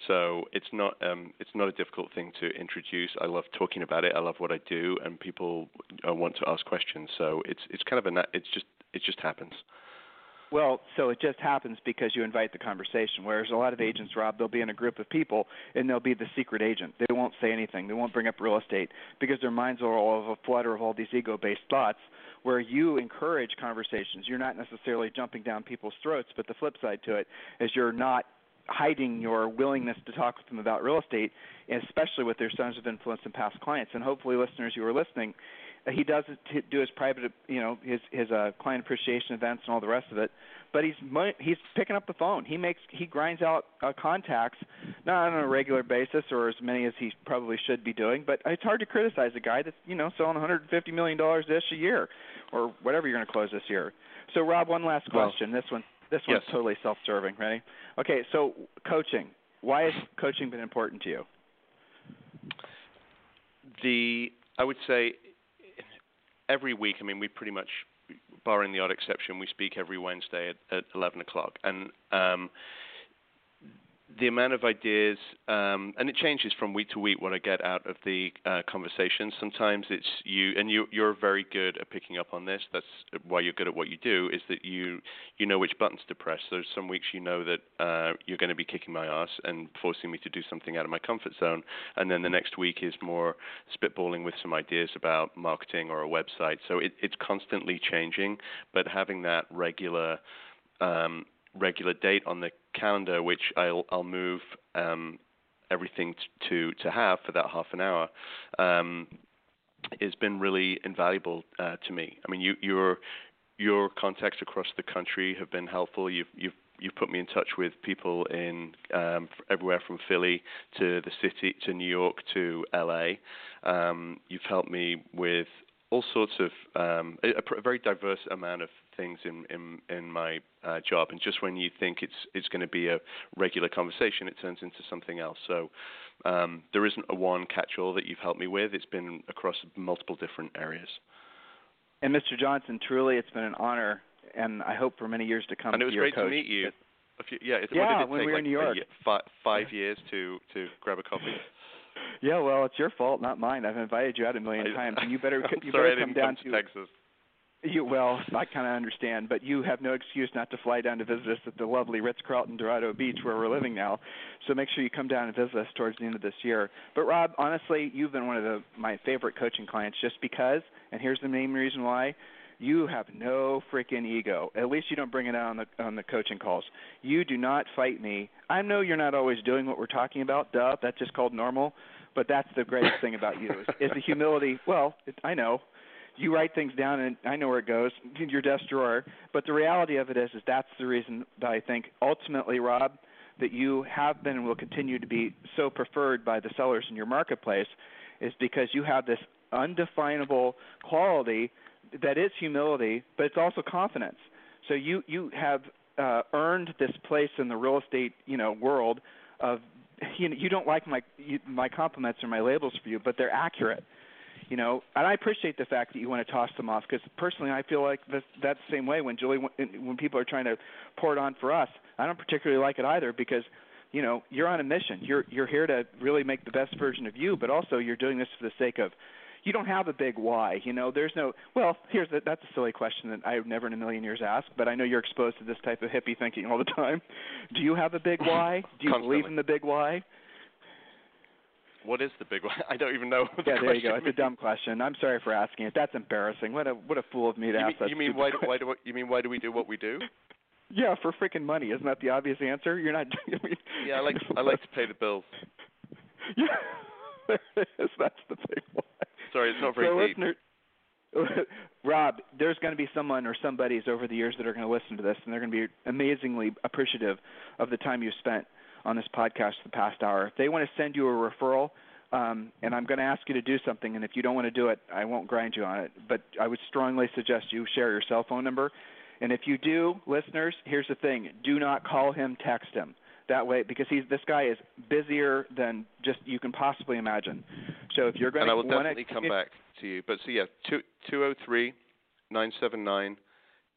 Speaker 2: So it's not um, it's not a difficult thing to introduce. I love talking about it. I love what I do, and people uh, want to ask questions. So it's it's kind of a it's just it just happens.
Speaker 1: Well, so it just happens because you invite the conversation. Whereas a lot of mm-hmm. agents, Rob, they'll be in a group of people and they'll be the secret agent. They won't say anything. They won't bring up real estate because their minds are all of a flutter of all these ego-based thoughts. Where you encourage conversations, you're not necessarily jumping down people's throats. But the flip side to it is you're not hiding your willingness to talk with them about real estate, especially with their zones of influence and past clients. And hopefully, listeners who are listening, he does do his private, you know, his his uh, client appreciation events and all the rest of it. But he's he's picking up the phone. He makes he grinds out uh, contacts, not on a regular basis or as many as he probably should be doing. But it's hard to criticize a guy that's you know selling 150 million dollars this a year, or whatever you're going to close this year. So Rob, one last
Speaker 2: Well,
Speaker 1: question. this one this one's
Speaker 2: yes.
Speaker 1: totally self-serving. Ready? Okay, so coaching. Why has coaching been important to you?
Speaker 2: The I would say every week. I mean, we pretty much, barring the odd exception, we speak every Wednesday at, at 11 o'clock, and um, the amount of ideas, um, and it changes from week to week what I get out of the uh, conversation. Sometimes it's you, and you, you're very good at picking up on this. That's why you're good at what you do. Is that you you know which buttons to press. So some weeks you know that uh, you're going to be kicking my ass and forcing me to do something out of my comfort zone, and then the next week is more spitballing with some ideas about marketing or a website. So it, it's constantly changing, but having that regular um, regular date on the calendar, which I'll I'll move um, everything to to have for that half an hour, um, has been really invaluable uh, to me. I mean, you your your contacts across the country have been helpful. You've you've you've put me in touch with people in um, everywhere from Philly to the city to New York to LA. Um, you've helped me with all sorts of um, a, a a very diverse amount of things in in, in my uh, job. And just when you think it's it's going to be a regular conversation, it turns into something else. So um, there isn't a one catch-all that you've helped me with. It's been across multiple different areas.
Speaker 1: And Mr. Johnson, truly, it's been an honor, and I hope for many years to come.
Speaker 2: and it was great
Speaker 1: coach.
Speaker 2: to meet you. A few, yeah, it,
Speaker 1: Yeah,
Speaker 2: what did it
Speaker 1: when
Speaker 2: take,
Speaker 1: we were
Speaker 2: like
Speaker 1: in New York.
Speaker 2: year- fi- five years to to grab a coffee.
Speaker 1: Yeah, well, it's your fault, not mine. I've invited you out a million times, and you (laughs) better you better come down
Speaker 2: come to Texas.
Speaker 1: You well, I kind of understand, but you have no excuse not to fly down to visit us at the lovely Ritz Carlton Dorado Beach where we're living now. So make sure you come down and visit us towards the end of this year. But Rob, honestly, you've been one of the, my favorite coaching clients just because, and here's the main reason why. You have no freaking ego. At least you don't bring it out on the on the coaching calls. You do not fight me. I know you're not always doing what we're talking about. Duh, that's just called normal. but that's the greatest thing about you is, is the humility. Well, it, I know you write things down and I know where it goes in (laughs) your desk drawer. But the reality of it is, is that's the reason that I think ultimately, Rob, that you have been and will continue to be so preferred by the sellers in your marketplace, is because you have this undefinable quality that is humility, but it's also confidence. So you you have uh, earned this place in the real estate you know world of (laughs) you know you don't like my you, my compliments or my labels for you, but they're accurate you know, and I appreciate the fact that you want to toss them off because personally, I feel like that's, that's the same way when Julie, when people are trying to pour it on for us. I don't particularly like it either because, you know, you're on a mission. You're you're here to really make the best version of you, but also you're doing this for the sake of. You don't have a big why, you know. There's no. Well, here's the, that's a silly question that I would never in a million years ask, but I know you're exposed to this type of hippie thinking all the (laughs) time. Do you have a big why? Do you
Speaker 2: Constantly.
Speaker 1: believe in the big why?
Speaker 2: What is the big one? (laughs) I don't even know. (laughs) What
Speaker 1: yeah,
Speaker 2: the
Speaker 1: there you go. It's a dumb question. I'm sorry for asking it. That's embarrassing. What a what a fool of me to
Speaker 2: You
Speaker 1: ask
Speaker 2: mean,
Speaker 1: that.
Speaker 2: you mean why? Do,
Speaker 1: question.
Speaker 2: why do you mean why do we do what we do?
Speaker 1: Yeah, for freaking money. Isn't that the obvious answer? You're not. (laughs) I mean,
Speaker 2: Yeah, I like I like to pay the bills.
Speaker 1: yeah, there it is. That's the big one.
Speaker 2: Sorry, it's not very
Speaker 1: so,
Speaker 2: deep.
Speaker 1: listener, Rob, there's going to be someone or somebody's over the years that are going to listen to this, and they're going to be amazingly appreciative of the time you spent on this podcast the past hour. If they want to send you a referral, um, and I'm going to ask you to do something, and if you don't want to do it, I won't grind you on it. But I would strongly suggest you share your cell phone number. And if you do, listeners, here's the thing: do not call him, text him. That way, because he's this guy is busier than just you can possibly imagine. So if you're going
Speaker 2: and I
Speaker 1: to
Speaker 2: will
Speaker 1: wanna,
Speaker 2: definitely come back to you. But so yeah, two two zero three nine seven nine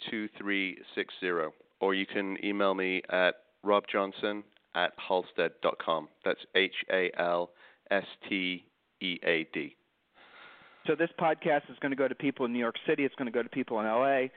Speaker 2: two three six zero, or you can email me at robjohnson at halstead dot com. That's H A L S T E A D.
Speaker 1: So this podcast is going to go to people in New York City. It's going to go to people in LA.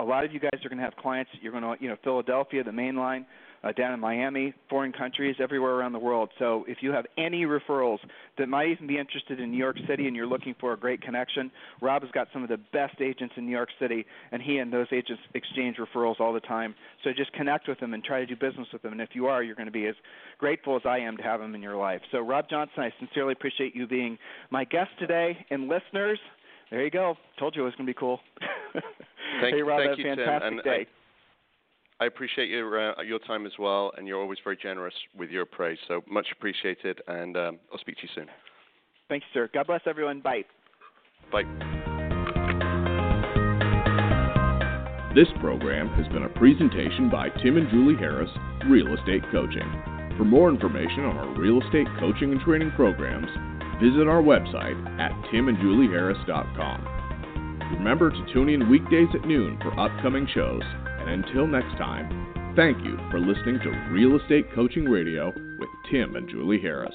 Speaker 1: A lot of you guys are going to have clients. You're going to, you know, Philadelphia, the main line, uh, down in Miami, foreign countries, everywhere around the world. So if you have any referrals that might even be interested in New York City and you're looking for a great connection, Rob has got some of the best agents in New York City, and he and those agents exchange referrals all the time. So just connect with them and try to do business with them. And if you are, you're going to be as grateful as I am to have them in your life. So Rob Johnson, I sincerely appreciate you being my guest today, and listeners. There you go. Told you it was going to be cool. (laughs)
Speaker 2: Thank,
Speaker 1: hey, Rob,
Speaker 2: thank
Speaker 1: have a
Speaker 2: you, Tim.
Speaker 1: fantastic
Speaker 2: And
Speaker 1: day.
Speaker 2: I, I appreciate your uh, your time as well, and you're always very generous with your praise. So much appreciated, and um, I'll speak to you soon.
Speaker 1: Thanks, sir. God bless everyone. Bye.
Speaker 2: Bye.
Speaker 3: This program has been a presentation by Tim and Julie Harris, Real Estate Coaching. For more information on our real estate coaching and training programs, visit our website at timandjulieharris.com. Remember to tune in weekdays at noon for upcoming shows, and until next time, thank you for listening to Real Estate Coaching Radio with Tim and Julie Harris.